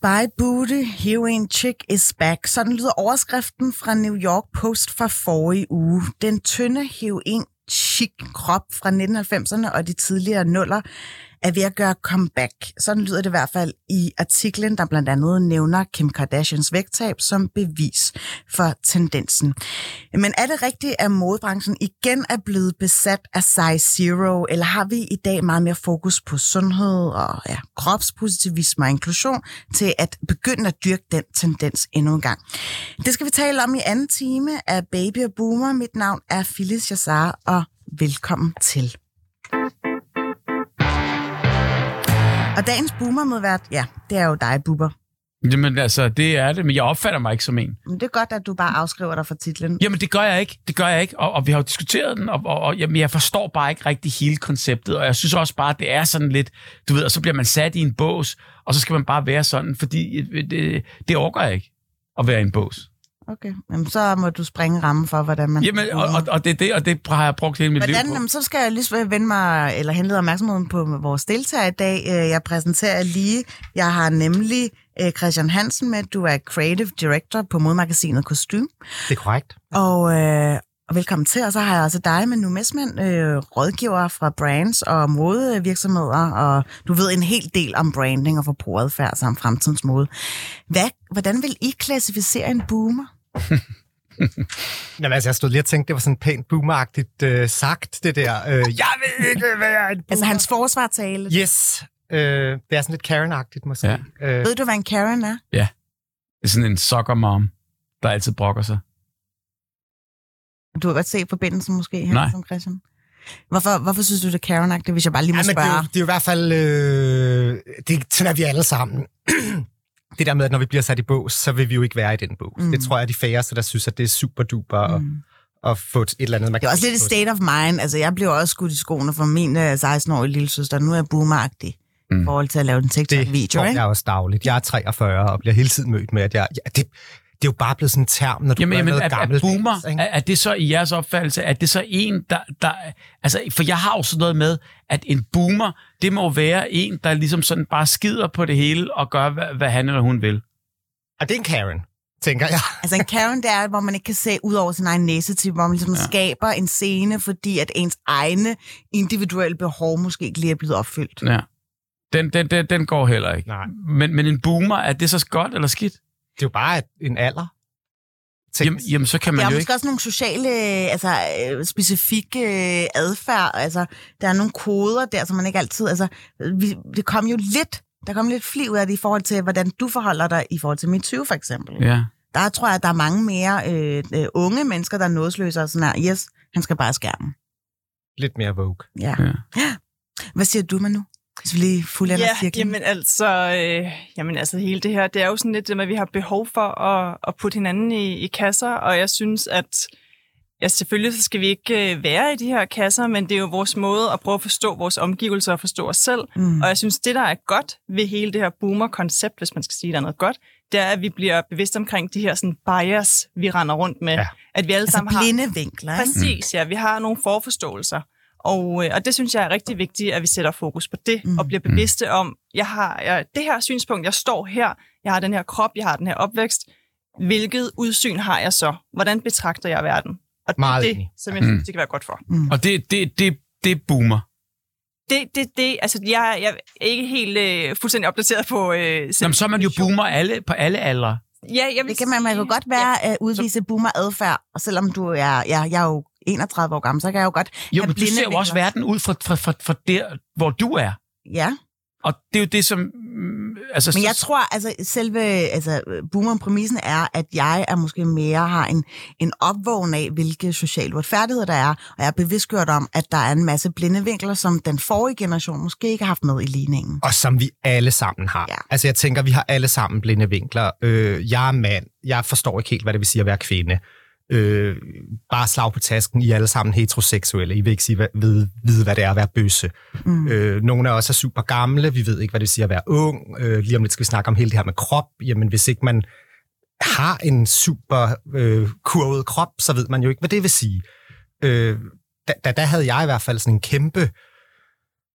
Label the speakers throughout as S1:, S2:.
S1: Bye booty, heroin chick is back. Sådan lyder overskriften fra New York Post fra forrige uge. Den tynde heroin chic krop fra 1990'erne og de tidligere nuller er ved at gøre comeback. Sådan lyder det i hvert fald i artiklen, der blandt andet nævner Kim Kardashians vægttab som bevis for tendensen. Men er det rigtigt, at modebranchen igen er blevet besat af size zero, eller har vi i dag meget mere fokus på sundhed og ja, kropspositivisme og inklusion til at begynde at dyrke den tendens endnu en gang? Det skal vi tale om i anden time af Baby og Boomer. Mit navn er Phyllis Jassar, og velkommen til. Og dagens boomer-medvært, ja, det er jo dig, Bubber.
S2: Jamen altså, det er det, men jeg opfatter mig ikke som en.
S1: Men det er godt, at du bare afskriver dig fra titlen.
S2: Jamen det gør jeg ikke, det gør jeg ikke, og, og vi har jo diskuteret den, og, og, og jamen, jeg forstår bare ikke rigtig hele konceptet, og jeg synes også bare, at det er sådan lidt, du ved, og så bliver man sat i en bås, og så skal man bare være sådan, fordi det, det overgår jeg ikke, at være i en bås.
S1: Okay, jamen, så må du springe rammen for, hvordan man...
S2: Jamen, og, og, og det er det, og det har jeg brugt hele mit
S1: Hvordan,
S2: liv på.
S1: jamen, så skal jeg lige vende mig, eller henlede opmærksomheden på vores deltager i dag. Øh, Jeg præsenterer lige, jeg har nemlig øh, Christian Hansen med, du er Creative Director på modemagasinet Kostume.
S3: Det er korrekt.
S1: Og, øh, og velkommen til, og så har jeg også dig med nu Messmann, øh, rådgiver fra brands og modevirksomheder, og du ved en hel del om branding og forbrugeradfærd samt fremtidens mode. Hvad, hvordan vil I klassificere en boomer?
S3: Jamen, altså, jeg stod lige og tænkte, det var sådan pænt boomeragtigt øh, sagt, det der. Øh, jeg ved ikke, er en boomer.
S1: Altså hans forsvartale.
S3: Yes. Øh, det er sådan lidt Karen-agtigt, måske.
S2: Ja.
S3: Øh,
S1: Ved du, hvad en Karen er?
S2: Det er sådan en soccer mom, der altid brokker sig.
S1: Du kan godt se forbindelsen måske her,
S2: Nej.
S1: som Christian. Hvorfor, hvorfor synes du, det er karen hvis jeg bare lige må
S3: ja, men det, er
S1: spørge?
S3: jo, det er jo i hvert fald... Øh, det, sådan er vi alle sammen. det der med, at når vi bliver sat i bås, så vil vi jo ikke være i den bås.
S1: Mm.
S3: Det tror jeg er de færreste, der synes, at det er super duper mm. at, at få et eller andet... Man
S1: Det er også lidt et state of mind. Altså, jeg blev også skudt i skoene fra min uh, 16-årige lille søster. Nu er jeg boomeragtig mm. i forhold til at lave en
S3: Det
S1: TikTok-video,
S3: får
S1: ikke?
S3: jeg også dagligt. Jeg er 43 og bliver hele tiden mødt med, at jeg... Ja, det, det er jo bare blevet sådan en term, når du
S2: Jamen,
S3: gør
S2: jamen
S3: noget
S2: er, er
S3: gammelt.
S2: boomer,
S3: ikke?
S2: er, er det så i jeres opfattelse, at det så en, der, der... Altså, for jeg har jo sådan noget med, at en boomer, det må være en, der ligesom sådan bare skider på det hele og gør, hvad, hvad han eller hun vil.
S3: Og det er en Karen, tænker jeg.
S1: Altså, en Karen, det er, hvor man ikke kan se ud over sin egen næsetip, hvor man ligesom ja. skaber en scene, fordi at ens egne individuelle behov måske ikke lige er blevet opfyldt.
S2: Ja. Den, den, den, den går heller ikke.
S3: Nej.
S2: Men, men en boomer, er det så godt eller skidt?
S3: Det er jo bare en alder.
S2: Jamen, jamen så kan man
S1: Der er
S2: jo
S1: måske
S2: ikke...
S1: også nogle sociale, altså øh, specifikke øh, adfærd, altså der er nogle koder der, som man ikke altid, altså vi, det kom jo lidt, der kom lidt fli ud af det i forhold til, hvordan du forholder dig i forhold til MeToo for eksempel.
S2: Ja.
S1: Der tror jeg, at der er mange mere øh, øh, unge mennesker, der er nådesløse og sådan her, yes, han skal bare skærme.
S3: Lidt mere vogue.
S1: Ja.
S2: Ja.
S1: Hvad siger du, Manu? Hvis vi lige fuldender
S4: Ja,
S1: cirklen.
S4: jamen altså, øh, jamen altså hele det her, det er jo sådan lidt det med, at vi har behov for at, at putte hinanden i, i kasser, og jeg synes, at ja, selvfølgelig så skal vi ikke øh, være i de her kasser, men det er jo vores måde at prøve at forstå vores omgivelser og forstå os selv.
S1: Mm.
S4: Og jeg synes, det der er godt ved hele det her boomer-koncept, hvis man skal sige, der er noget godt, det er, at vi bliver bevidst omkring de her sådan bias, vi render rundt med.
S3: Ja.
S4: At vi alle
S1: Altså
S4: sammen har...
S1: blinde vinkler, ikke?
S4: Præcis, ja. Vi har nogle forforståelser. Og, øh, og det synes jeg er rigtig vigtigt, at vi sætter fokus på det,
S1: Mm.
S4: mm. og bliver bevidste om, jeg har jeg, det her synspunkt, jeg står her, jeg har den her krop, jeg har den her opvækst. Hvilket udsyn har jeg så? Hvordan betragter jeg verden? Og det er det,
S3: enig.
S4: som jeg
S2: Mm.
S4: synes, det kan være godt for.
S2: Og det, det, det, det er boomer.
S4: Det, det, det, altså jeg, jeg er ikke helt øh, fuldstændig opdateret på... Øh,
S2: Nå, men så er man jo boomer alle, på alle aldre.
S4: Ja, jeg vil
S1: Det kan man, man kan godt være at udvise boomer-adfærd, selvom du er, ja, jeg er jo 31 år gammel, så kan jeg jo godt
S2: Jo, men du
S1: blinde
S2: ser jo også verden ud fra, fra, fra, fra der, hvor du er.
S1: Ja,
S2: Og det er jo det, som mm, altså,
S1: Men jeg
S2: så-
S1: tror, altså selve altså, boomer-præmissen er, at jeg er måske mere har en, en opvågn af, hvilke sociale uretfærdigheder der er, og jeg er bevidstgjort om, at der er en masse blinde vinkler, som den forrige generation måske ikke har haft med i ligningen.
S3: Og som vi alle sammen har.
S1: Ja.
S3: Ja. Altså jeg tænker, vi har alle sammen blinde vinkler. Øh, jeg er mand. Jeg forstår ikke helt, hvad det vil sige at være kvinde. Øh, bare slag på tasken. I er alle sammen heteroseksuelle. I vil ikke sige, hvad, vide, vide, hvad det er at være bøsse. Mm. Øh, nogle af os er super gamle. Vi ved ikke, hvad det vil sige at være ung. Øh, lige om lidt skal vi snakke om hele det her med krop. Jamen, hvis ikke man har en super øh, kurvet krop, så ved man jo ikke, hvad det vil sige. Øh, da, da, der havde jeg i hvert fald sådan en kæmpe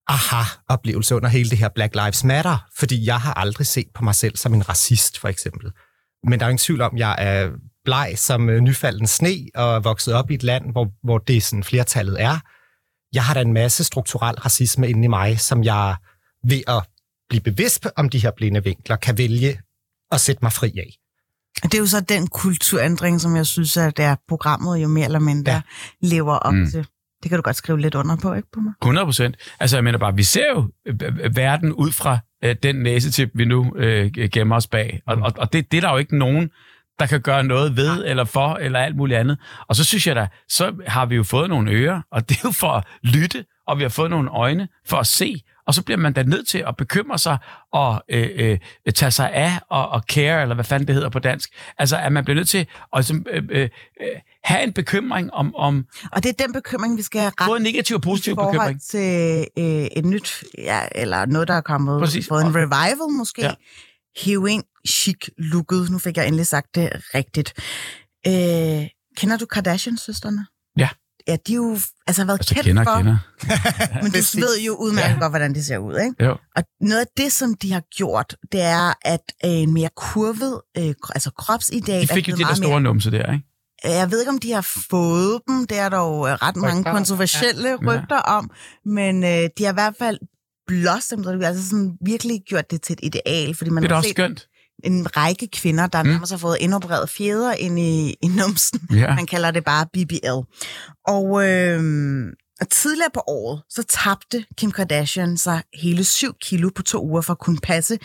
S3: aha-oplevelse under hele det her Black Lives Matter, fordi jeg har aldrig set på mig selv som en racist, for eksempel. Men der er ingen tvivl om, at jeg er bleg som øh, nyfalden sne og er vokset op i et land, hvor, hvor det sådan flertallet er. Jeg har da en masse strukturel racisme inde i mig, som jeg ved at blive bevidst om de her blinde vinkler, kan vælge at sætte mig fri af.
S1: Det er jo så den kulturændring, som jeg synes, at det er programmet jo mere eller mindre ja. Lever op
S2: Mm.
S1: mm. til. Det kan du godt skrive lidt under på, ikke på mig?
S2: 100 procent. Altså, jeg mener bare, vi ser jo øh, øh, verden ud fra øh, den næsetip, vi nu øh, gemmer os bag. Og, og, og det, det er der jo ikke nogen, der kan gøre noget ved, eller for, eller alt muligt andet. Og så synes jeg da, så har vi jo fået nogle ører, og det er jo for at lytte, og vi har fået nogle øjne for at se. Og så bliver man da nødt til at bekymre sig og øh, øh, tage sig af og, og care, eller hvad fanden det hedder på dansk. Altså, at man bliver nødt til at ligesom, øh, øh, øh, have en bekymring om, om
S1: Og det er den bekymring, vi skal have ret
S2: både negativ og positiv
S1: i forhold
S2: bekymring.
S1: til øh, et nyt, ja, eller noget, der er kommet,
S2: Præcis.
S1: fået en revival måske.
S2: Ja.
S1: Ja. Heroin chic looket. Nu fik jeg endelig sagt det rigtigt. Øh, kender du Kardashian-søsterne?
S2: Ja.
S1: Ja, de er jo altså, har været
S2: Altså,
S1: kendt
S2: kender,
S1: for,
S2: kender.
S1: men du ved jo udmærket
S2: Ja.
S1: godt, hvordan det ser ud, ikke?
S2: Jo.
S1: Og noget af det, som de har gjort, det er, at øh, en mere kurvet, øh, altså kropsideal...
S2: De fik jo de der store numse der, ikke?
S1: mere, Jeg ved ikke, om de har fået dem. Det er der jo øh, ret mange kontroversielle rygter om. Men øh, de har i hvert fald blossomet, altså sådan virkelig gjort det til et ideal, fordi man
S2: Det er da også
S1: set
S2: skønt.
S1: en række kvinder, der
S2: Mm.
S1: nærmest har fået indopereret fjeder ind i, i numsen.
S2: Ja.
S1: Man kalder det bare BBL. Og øh, tidligere på året, så tabte Kim Kardashian sig hele 7 kilo på to uger for at kunne passe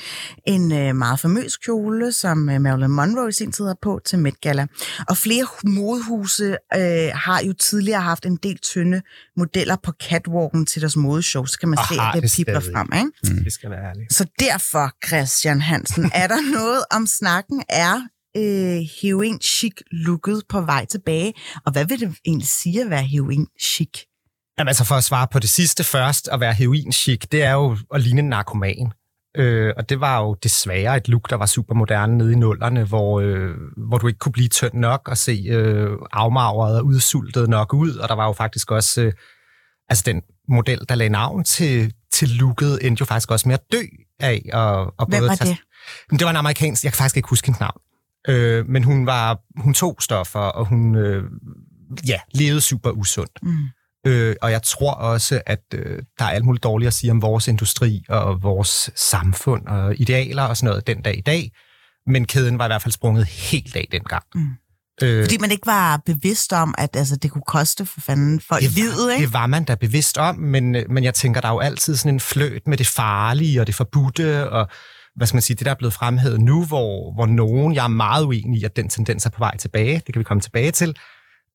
S1: en øh, meget famøs kjole, som øh, Marilyn Monroe i sin tid havde på til Met Gala. Og flere modehuse øh, har jo tidligere haft en del tynde modeller på catwalken til deres modeshow, så kan man
S3: Og
S1: se,
S3: har
S1: at det
S3: det
S1: pipler frem, ikke?
S3: Det skal være ærligt.
S1: Så derfor, Christian Hansen, er der noget om snakken? Er øh, heroin chic looket på vej tilbage? Og hvad vil det egentlig sige at være heroin chic?
S3: Jamen altså for at svare på det sidste først, at være heroin-chic, det er jo at ligne en narkoman. Øh, og det var jo desværre et look, der var super moderne nede i nullerne, hvor, øh, hvor du ikke kunne blive tynd nok og se øh, afmagret og udsultet nok ud. Og der var jo faktisk også, øh, altså den model, der lagde navn til, til looket, endte jo faktisk også med at dø af. Og, og
S1: Hvem
S3: både
S1: var
S3: tage-
S1: det?
S3: Men det var en amerikansk, jeg kan faktisk ikke huske hendes navn. Øh, men hun var, hun tog stoffer, og hun øh, ja, levede super usundt.
S1: Mm.
S3: Øh, og jeg tror også, at øh, der er alt muligt dårligt at sige om vores industri og vores samfund og idealer og sådan noget den dag i dag. Men kæden var i hvert fald sprunget helt af dengang.
S1: Mm.
S3: Øh,
S1: Fordi man ikke var bevidst om, at altså, det kunne koste for fanden folk
S3: det,
S1: livet,
S3: var,
S1: ikke?
S3: det var man da bevidst om, men, øh, men jeg tænker, der er jo altid sådan en fløt med det farlige og det forbudte, og hvad skal man sige, det der er blevet fremhævet nu, hvor, hvor nogen, jeg er meget uenig i, at den tendens er på vej tilbage, det kan vi komme tilbage til,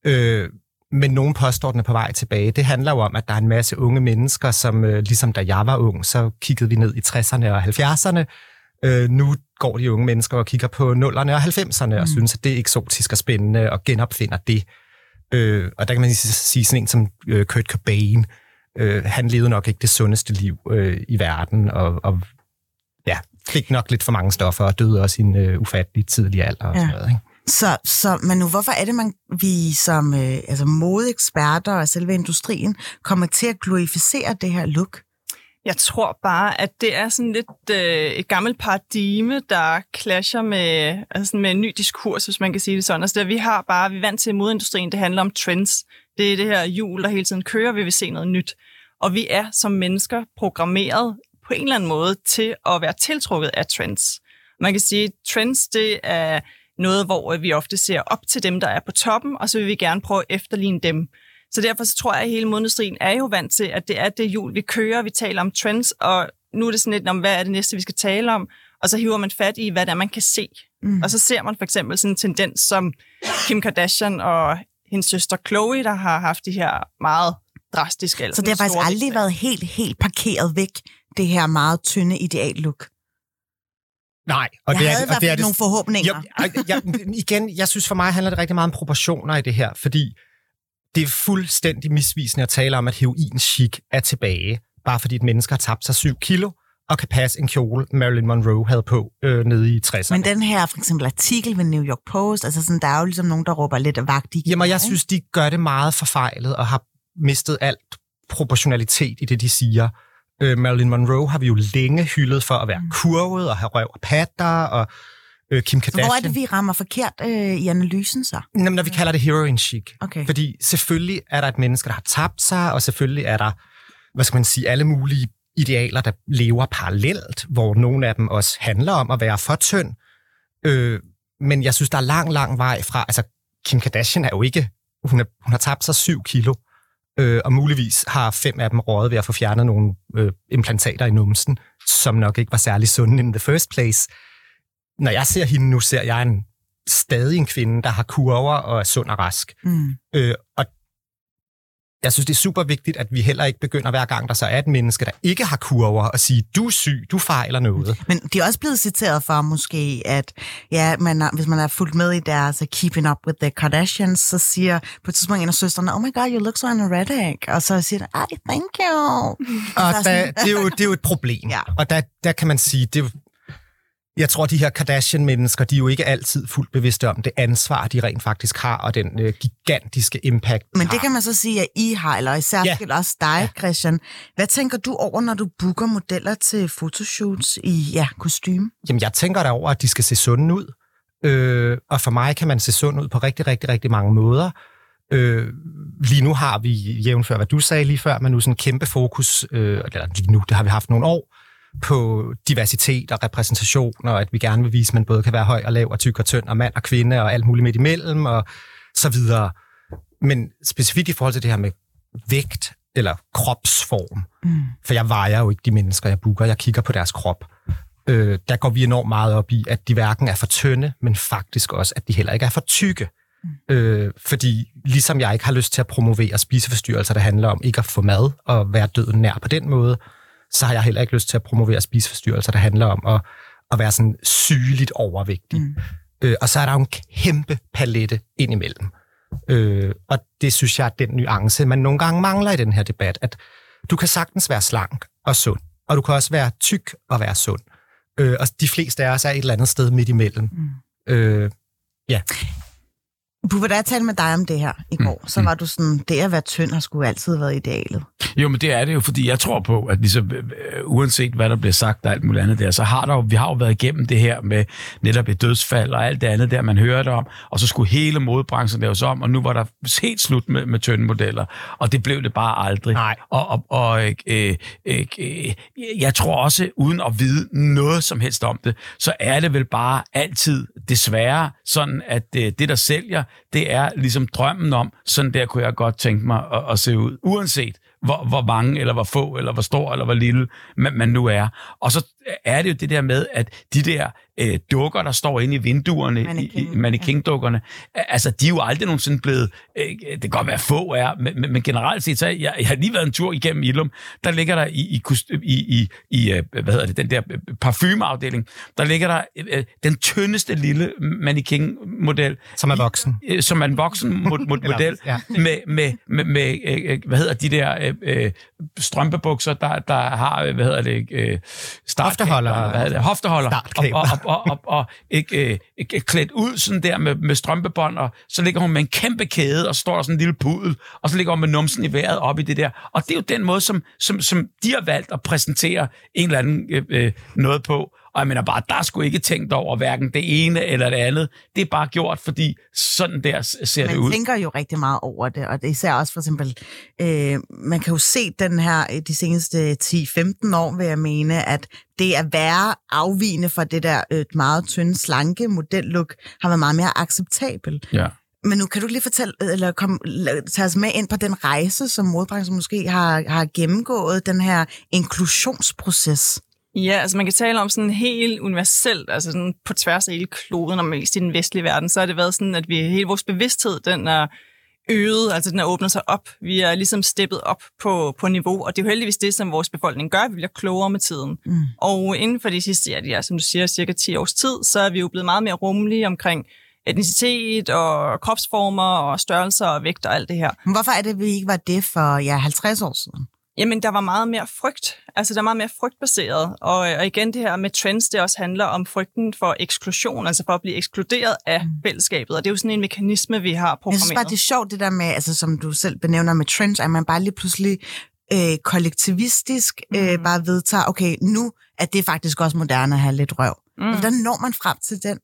S3: øh, men nogen påstår, den er på vej tilbage. Det handler jo om, at der er en masse unge mennesker, som øh, ligesom da jeg var ung, så kiggede vi ned i 60'erne og 70'erne, Øh, nu går de unge mennesker og kigger på 0'erne og 90'erne mm. og synes, at det er eksotisk og spændende og genopfinder det. Øh, og der kan man sige sådan en som øh, Kurt Cobain, øh, han levede nok ikke det sundeste liv øh, i verden, og, og ja, fik nok lidt for mange stoffer og døde også i en øh, ufattelig tidlig alder og
S1: Ja.
S3: sådan noget. Ikke?
S1: Så, så men nu, hvorfor er det, man, vi som øh, altså modeeksperter og selve industrien kommer til at glorificere det her look?
S4: Jeg tror bare, at det er sådan lidt øh, et gammelt paradigme, der clasher med, altså med en ny diskurs, hvis man kan sige det sådan. Altså det, vi har bare, vi er vant til modeindustrien, det handler om trends. Det er det her hjul, der hele tiden kører, vi vil se noget nyt. Og vi er som mennesker programmeret på en eller anden måde til at være tiltrukket af trends. Man kan sige, at trends det er noget, hvor vi ofte ser op til dem, der er på toppen, og så vil vi gerne prøve at efterligne dem. Så derfor så tror jeg, at hele modindustrien er jo vant til, at det er det hjul, vi kører. Vi taler om trends, og nu er det sådan lidt, om hvad er det næste, vi skal tale om? Og så hiver man fat i, hvad det er, man kan se. Mm. Og så ser man for eksempel sådan en tendens som Kim Kardashian og hendes søster Chloe, der har haft de her meget drastiske...
S1: Så det har faktisk aldrig
S4: vækster.
S1: været helt, helt parkeret væk, det her meget tynde ideallook.
S3: Nej, og
S1: Jeg
S3: det er,
S1: havde i hvert
S3: er
S1: fald nogle forhåbninger.
S3: Jeg, jeg, jeg, igen, jeg synes for mig handler det rigtig meget om proportioner i det her, fordi det er fuldstændig misvisende at tale om, at heroin chic er tilbage, bare fordi et menneske har tabt sig 7 kilo og kan passe en kjole, Marilyn Monroe havde på øh, nede i 60'erne.
S1: Men den her for eksempel artikel ved New York Post, altså sådan, der er jo ligesom nogen, der råber lidt vagt i.
S3: Jamen, jeg synes, de gør det meget forfejlet og har mistet alt proportionalitet i det, de siger. Øh, Marilyn Monroe har vi jo længe hyldet for at være kurvet og have røv og patter, og øh, Kim Kardashian...
S1: hvor er det, vi rammer forkert øh, i analysen så?
S3: Jamen, når vi kalder det heroin chic.
S1: Okay.
S3: Fordi selvfølgelig er der et menneske, der har tabt sig, og selvfølgelig er der, hvad skal man sige, alle mulige idealer, der lever parallelt, hvor nogle af dem også handler om at være for tynd. Øh, men jeg synes, der er lang, lang vej fra... Altså, Kim Kardashian er jo ikke... Hun, er, hun har tabt sig 7 kilo, øh, og muligvis har fem af dem rådet ved at få fjernet nogle øh, implantater i numsen, som nok ikke var særlig sunde in the first place. Når jeg ser hende nu, ser jeg en stadig en kvinde, der har kurver og er sund og rask.
S1: Mm.
S3: Øh, og jeg synes, det er super vigtigt, at vi heller ikke begynder hver gang, der så er et menneske, der ikke har kurver, at sige, du er syg, du fejler noget.
S1: Men de er også blevet citeret for måske, at ja, man er, hvis man er fulgt med i deres uh, Keeping Up with the Kardashians, så siger på et tidspunkt en af søstrene, oh my god, you look so anoretic. Og så siger de, ej, thank you.
S3: Og
S1: Så er
S3: der,
S1: sådan-
S3: det, er jo, det er jo et problem.
S1: Ja.
S3: Og der, der kan man sige, det er jeg tror, de her Kardashian-mennesker, de er jo ikke altid fuldt bevidste om det ansvar, de rent faktisk har, og den øh, gigantiske impact,
S1: Men
S3: har.
S1: det kan man så sige, at I har, eller især
S3: Ja.
S1: ja. også dig, Christian. Hvad tænker du over, når du booker modeller til fotoshoots i ja, kostume?
S3: Jamen, jeg tænker derover, at de skal se sunde ud. Øh, og for mig kan man se sund ud på rigtig, rigtig, rigtig mange måder. Øh, lige nu har vi, jævnfør hvad du sagde lige før, men nu sådan en kæmpe fokus, øh, eller lige nu, det har vi haft nogle år, på diversitet og repræsentation, og at vi gerne vil vise, at man både kan være høj og lav og tyk og tynd, og mand og kvinde, og alt muligt midt imellem, og så videre. Men specifikt i forhold til det her med vægt eller kropsform,
S1: Mm.
S3: for jeg vejer jo ikke de mennesker, jeg booker, jeg kigger på deres krop. Øh, der går vi enormt meget op i, at de hverken er for tynde, men faktisk også, at de heller ikke er for tykke. Mm. Øh, fordi ligesom jeg ikke har lyst til at promovere spiseforstyrrelser, der handler om ikke at få mad og være døden nær på den måde, så har jeg heller ikke lyst til at promovere spiseforstyrrelser, der handler om at, at være sådan sygeligt overvægtig. Mm. Øh, og så er der jo en kæmpe palette indimellem. Øh, og det synes jeg er den nuance, man nogle gange mangler i den her debat, at du kan sagtens være slank og sund, og du kan også være tyk og være sund. Øh, og de fleste af os er et eller andet sted midt imellem. Mm. Øh,
S1: Bubba, da jeg talte med dig om det her i går, mm. så var du sådan, det at være tynd har sgu altid været idealet.
S2: Jo, men det er det jo, fordi jeg tror på, at ligesom, øh, uanset hvad der bliver sagt og alt muligt andet der, så har der jo, vi har jo været igennem det her med netop et dødsfald og alt det andet der, man hørte om, og så skulle hele modebranchen laves om, og nu var der helt slut med, med tynde modeller, og det blev det bare aldrig.
S3: Nej.
S2: Og, og, og øh, øh, øh, jeg tror også, uden at vide noget som helst om det, så er det vel bare altid desværre sådan, at øh, det, der sælger, det er ligesom drømmen om, sådan der kunne jeg godt tænke mig at, at se ud, uanset hvor, hvor mange, eller hvor få, eller hvor stor, eller hvor lille man, man nu er. Og så er det jo det der med, at de der øh, dukker, der står inde i vinduerne, i,
S1: Mannequin,
S2: i mannequin-dukkerne, ja. altså de er jo aldrig nogensinde blevet, øh, det kan godt være få er, men, men, men generelt set, så jeg, jeg har lige været en tur igennem Ilum, der ligger der i, i, i, i, i øh, hvad hedder det, den der øh, parfumeafdeling, der ligger der øh, den tyndeste lille mannequin-model,
S3: som er voksen.
S2: øh, som er en voksen
S3: Eller-
S2: model,
S3: ja.
S2: med, med, med, med øh, hvad hedder de der øh, øh, strømpebukser, der, der har, øh, hvad hedder det, øh, start-
S3: Hofteholder.
S2: Hvad hedder det? Hofteholder. Og, og, og, og, og ikke, øh, ikke øh, klædt ud sådan der med, med strømpebånd, og så ligger hun med en kæmpe kæde, og står der sådan en lille pudel, og så ligger hun med numsen i vejret op i det der. Og det er jo den måde, som, som, som de har valgt at præsentere en eller anden øh, øh noget på. Og jeg mener bare, der er sgu ikke tænkt over hverken det ene eller det andet. Det er bare gjort, fordi sådan der ser det
S1: Man
S2: ud.
S1: tænker jo rigtig meget over det, og det er især også for eksempel, øh, man kan jo se den her øh, de seneste 10-15 år, vil jeg mene, at det at være afvigende fra det der øh, meget tynde, slanke modellook, har været meget mere acceptabel.
S2: Ja.
S1: Men nu kan du lige fortælle, eller kom, tage os med ind på den rejse, som modbranchen måske har, har gennemgået, den her inklusionsproces.
S4: Ja, altså man kan tale om sådan helt universelt, altså sådan på tværs af hele kloden, og mest i den vestlige verden, så har det været sådan, at vi hele vores bevidsthed, den er øget, altså den er åbnet sig op. Vi er ligesom steppet op på, på niveau, og det er jo heldigvis det, som vores befolkning gør. Vi bliver klogere med tiden. Mm. Og inden for de sidste, ja, de er, som du siger, cirka 10 års tid, så er vi jo blevet meget mere rummelige omkring etnicitet og kropsformer og størrelser og vægt og alt det her.
S1: Men hvorfor er det, at vi ikke var det for ja, 50 år siden?
S4: Jamen, der var meget mere frygt. Altså, der er meget mere frygtbaseret. Og, og igen, det her med trends, det også handler om frygten for eksklusion, altså for at blive ekskluderet af fællesskabet. Og det er jo sådan en mekanisme, vi har
S1: Jeg
S4: programmeret.
S1: synes bare, det er sjovt, det der med, altså, som du selv benævner med trends, at man bare lige pludselig øh, kollektivistisk øh,
S4: Mm.
S1: bare vedtager, okay, nu er det faktisk også moderne at have lidt røv.
S4: Mm.
S1: Mm. Hvordan når man frem til den?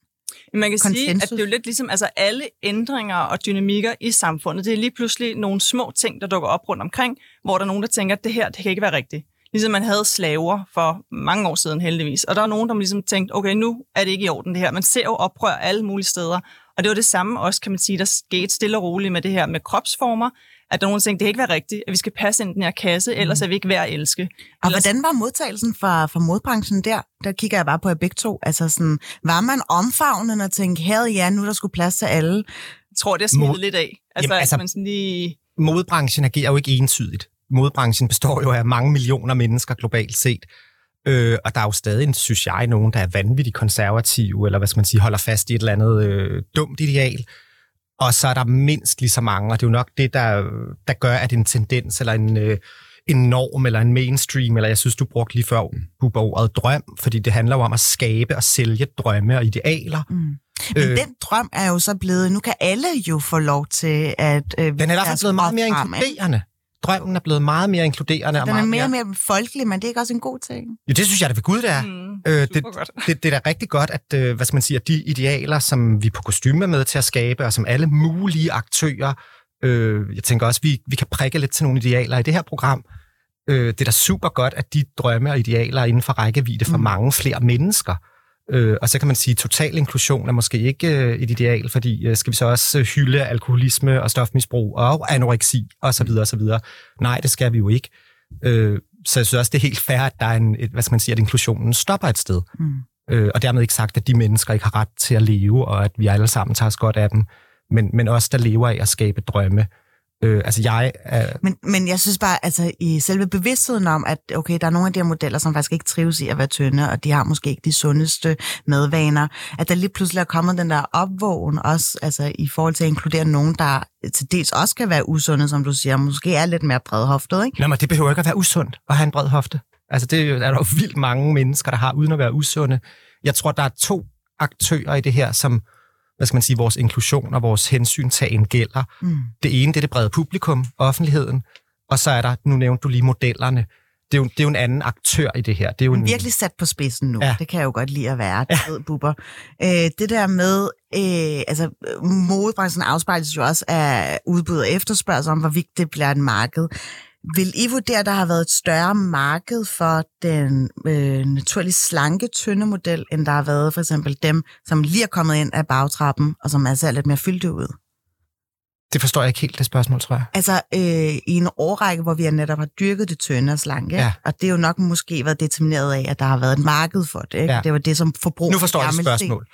S4: Man kan sige, at
S1: konsensus.
S4: det er jo lidt ligesom altså alle ændringer og dynamikker i samfundet. Det er lige pludselig nogle små ting, der dukker op rundt omkring, hvor der er nogen, der tænker, at det her det kan ikke være rigtigt. Ligesom man havde slaver for mange år siden heldigvis. Og der er nogen, der ligesom tænkte, okay, nu er det ikke i orden det her. Man ser jo oprør alle mulige steder. Og det var det samme også, kan man sige, der skete stille og roligt med det her med kropsformer. At der er tænkte, det kan ikke være rigtigt, at vi skal passe ind i den her kasse, ellers er vi ikke værd at elske.
S1: Og
S4: Ellers-
S1: hvordan var modtagelsen fra, fra modbranchen der? Der kigger jeg bare på jer begge to. Altså sådan, var man omfavnende og tænkte, her ja, nu er der skulle plads til alle?
S4: Jeg tror, det er smittet
S3: Mod-
S4: lidt af. Altså,
S3: Jamen, altså-
S4: man sådan lige...
S3: modebranchen agerer jo ikke entydigt. Modebranchen består jo af mange millioner mennesker globalt set. Øh, og der er jo stadig, synes jeg, nogen, der er vanvittigt konservative, eller hvad skal man sige, holder fast i et eller andet øh, dumt ideal. Og så er der mindst lige så mange, og det er jo nok det, der, der gør, at en tendens, eller en, øh, en norm, eller en mainstream, eller jeg synes, du brugte lige før Bubber, ordet drøm, fordi det handler jo om at skabe og sælge drømme og idealer.
S1: Mm. Men
S3: Øh.
S1: den drøm er jo så blevet, nu kan alle jo få lov til at... Øh,
S3: Den er i hvert fald blevet meget mere inkluderende. Drømmen er blevet meget mere inkluderende. og
S1: Den er
S3: meget
S1: mere og mere folkelig, men det er ikke også en god ting.
S3: Ja, det synes jeg da ved Gud, det er.
S4: Mm,
S3: Øh, det,
S4: godt.
S3: det, det er da rigtig godt, at øh, hvad skal man sige, at de idealer, som vi på kostyme er med til at skabe, og som alle mulige aktører, øh, jeg tænker også, vi, vi kan prikke lidt til nogle idealer i det her program. Øh, det er da super godt, at de drømme og idealer er inden for rækkevidde for mm.
S1: Mm.
S3: mange flere mennesker. Øh, og så kan man sige, at total inklusion er måske ikke øh, et ideal, fordi øh, skal vi så også øh, hylde alkoholisme og stofmisbrug og anoreksi osv. osv. Nej, det skal vi jo ikke. Øh, så jeg synes også, det er helt fair, at der er en, et, hvad skal man sige, at inklusionen stopper et sted.
S1: Mm.
S3: Øh, og dermed ikke sagt, at de mennesker ikke har ret til at leve, og at vi alle sammen tager os godt af dem. Men, men også der lever af at skabe drømme. Øh, altså jeg er...
S1: Men, men jeg synes bare, altså i selve bevidstheden om, at okay, der er nogle af de her modeller, som faktisk ikke trives i at være tynde, og de har måske ikke de sundeste madvaner, at der lige pludselig er kommet den der opvågen også, altså i forhold til at inkludere nogen, der til dels også kan være usunde, som du siger, måske er lidt mere bredhoftet, ikke?
S3: Nå, men det behøver ikke at være usundt at have en bred hofte. Altså det er der jo vildt mange mennesker, der har, uden at være usunde. Jeg tror, der er to aktører i det her, som hvad skal man sige, vores inklusion og vores hensyntagen gælder.
S1: Mm.
S3: Det ene, det er det brede publikum, offentligheden, og så er der, nu nævnte du lige modellerne, det er jo, det er jo en anden aktør i det her. Det er jo en,
S1: Virkelig sat på spidsen nu.
S3: Ja.
S1: Det kan jeg jo godt lide at være, ja. ved buber. Øh, det der med, øh, altså modebranchen afspejles jo også af udbud og efterspørgsel om, hvorvidt det bliver et marked. Vil I vurdere, at der har været et større marked for den øh, naturligt slanke, tynde model, end der har været for eksempel dem, som lige er kommet ind af bagtrappen, og som altså er lidt mere fyldte ud?
S3: det forstår jeg ikke helt, det spørgsmål, tror jeg.
S1: Altså øh, i en årrække, hvor vi netop har dyrket det tynde og slanke,
S3: Ja.
S1: og det er jo nok måske været determineret af, at der har været et marked for det. Ikke?
S3: Ja.
S1: Ja. Det var det, som forbrug
S3: Nu forstår jeg det spørgsmål.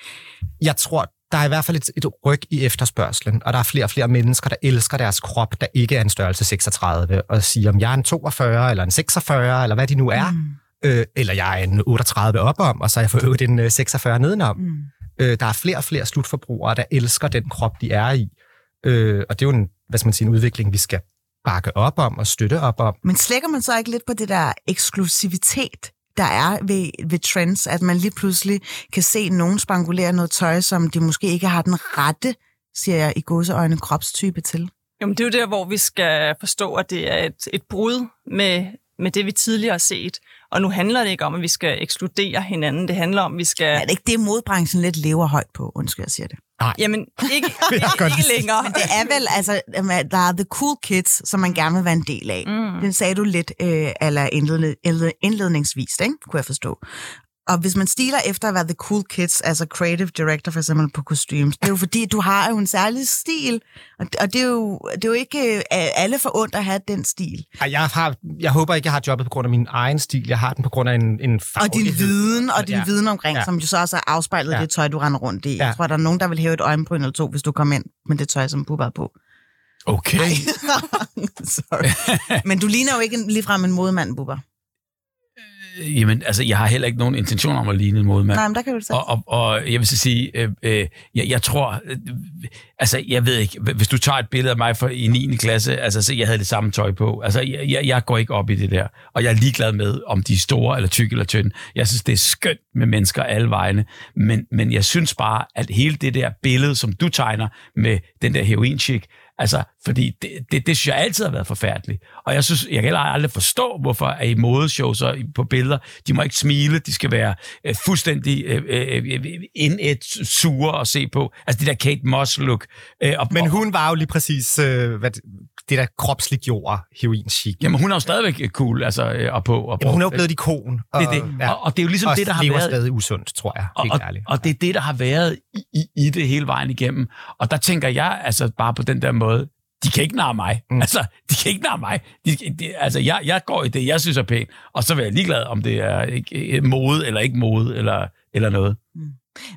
S3: Jeg tror, der er i hvert fald et, et ryg i efterspørgselen, og der er flere og flere mennesker, der elsker deres krop, der ikke er en størrelse 36, og siger, om jeg er en 42, eller en 46, eller hvad de nu er, mm. øh, eller jeg er en 38 op om, og så har jeg fået en øh, 46 nedenom.
S1: Mm.
S3: Øh, der er flere og flere slutforbrugere, der elsker den krop, de er i. Øh, og det er jo en, hvad skal man sige, en udvikling, vi skal bakke op om og støtte op om.
S1: Men slækker man så ikke lidt på det der eksklusivitet, der er ved, ved trends, at man lige pludselig kan se nogen spangulere noget tøj, som de måske ikke har den rette, siger jeg i godseøjne, kropstype til?
S4: Jamen, det er jo der, hvor vi skal forstå, at det er et, et brud med, med det, vi tidligere har set. Og nu handler det ikke om, at vi skal ekskludere hinanden. Det handler om, at vi skal...
S1: Er det ikke det, modbranchen lidt lever højt på? Undskyld, jeg siger det.
S4: Jamen, ikke, ikke, ikke længere.
S1: Men det er vel, altså, der er the cool kids, som man gerne vil være en del af.
S4: Mm.
S1: Den sagde du lidt, øh, eller indledningsvis, ikke? kunne jeg forstå. Og hvis man stiler efter at være the cool kids, altså creative director for eksempel på kostumes, det er jo fordi, du har jo en særlig stil, og det, og det, er, jo, det er jo ikke øh, alle for ondt at have den stil.
S3: Jeg, har, jeg håber ikke, jeg har jobbet på grund af min egen stil. Jeg har den på grund af en, en
S1: Og din
S3: faglighed.
S1: viden, og din
S3: Ja.
S1: viden omkring,
S3: Ja.
S1: som jo så også er afspejlet
S3: Ja.
S1: det tøj, du render rundt i.
S3: Ja.
S1: Jeg tror, der er nogen, der vil hæve et øjenbryn eller to, hvis du kommer ind med det tøj, som Bubba på.
S2: Okay.
S1: Sorry. Men du ligner jo ikke ligefrem en modemand, Bubba.
S2: Jamen, altså, jeg har heller ikke nogen intention om at ligne en modemand.
S1: Nej, men der kan du det
S2: Og, og, og jeg vil så sige, øh, øh, jeg, jeg tror, øh, altså jeg ved ikke, hvis du tager et billede af mig fra, i 9. klasse, altså så jeg havde det samme tøj på. Altså jeg, jeg, jeg går ikke op i det der, og jeg er ligeglad med, om de er store eller tykke eller tynde. Jeg synes, det er skønt med mennesker alle vegne, men, men jeg synes bare, at hele det der billede, som du tegner med den der heroin Altså, fordi det, det, det synes jeg altid har været forfærdeligt. Og jeg synes, jeg kan heller aldrig forstå, hvorfor er i modeshows og på billeder, de må ikke smile, de skal være øh, fuldstændig øh, øh, øh, indet sure at se på. Altså det der Kate Moss-look. Øh, og,
S3: Men
S2: og,
S3: hun var jo lige præcis øh, hvad, det- der kropsligt gjorde heroin chic.
S2: Jamen hun er jo stadigvæk cool, altså, øh, og på. Og.
S3: Jamen, hun er jo blevet et ikon. Og,
S2: Det er det. Og- og det er jo ligesom
S3: og
S2: det, der har været-
S3: stadig usundt, tror jeg,
S2: og, og, og det er det, der har været i, i, i det hele vejen igennem. Og der tænker jeg altså bare på den der måde, de kan ikke narre mig. Mm.
S3: Mm.
S2: Altså, de kan ikke narre mig. De, de, altså, jeg, jeg går i det, jeg synes er pænt, og så vil jeg ligeglad, om det er ikke, øh, mode eller ikke mode, eller, eller noget.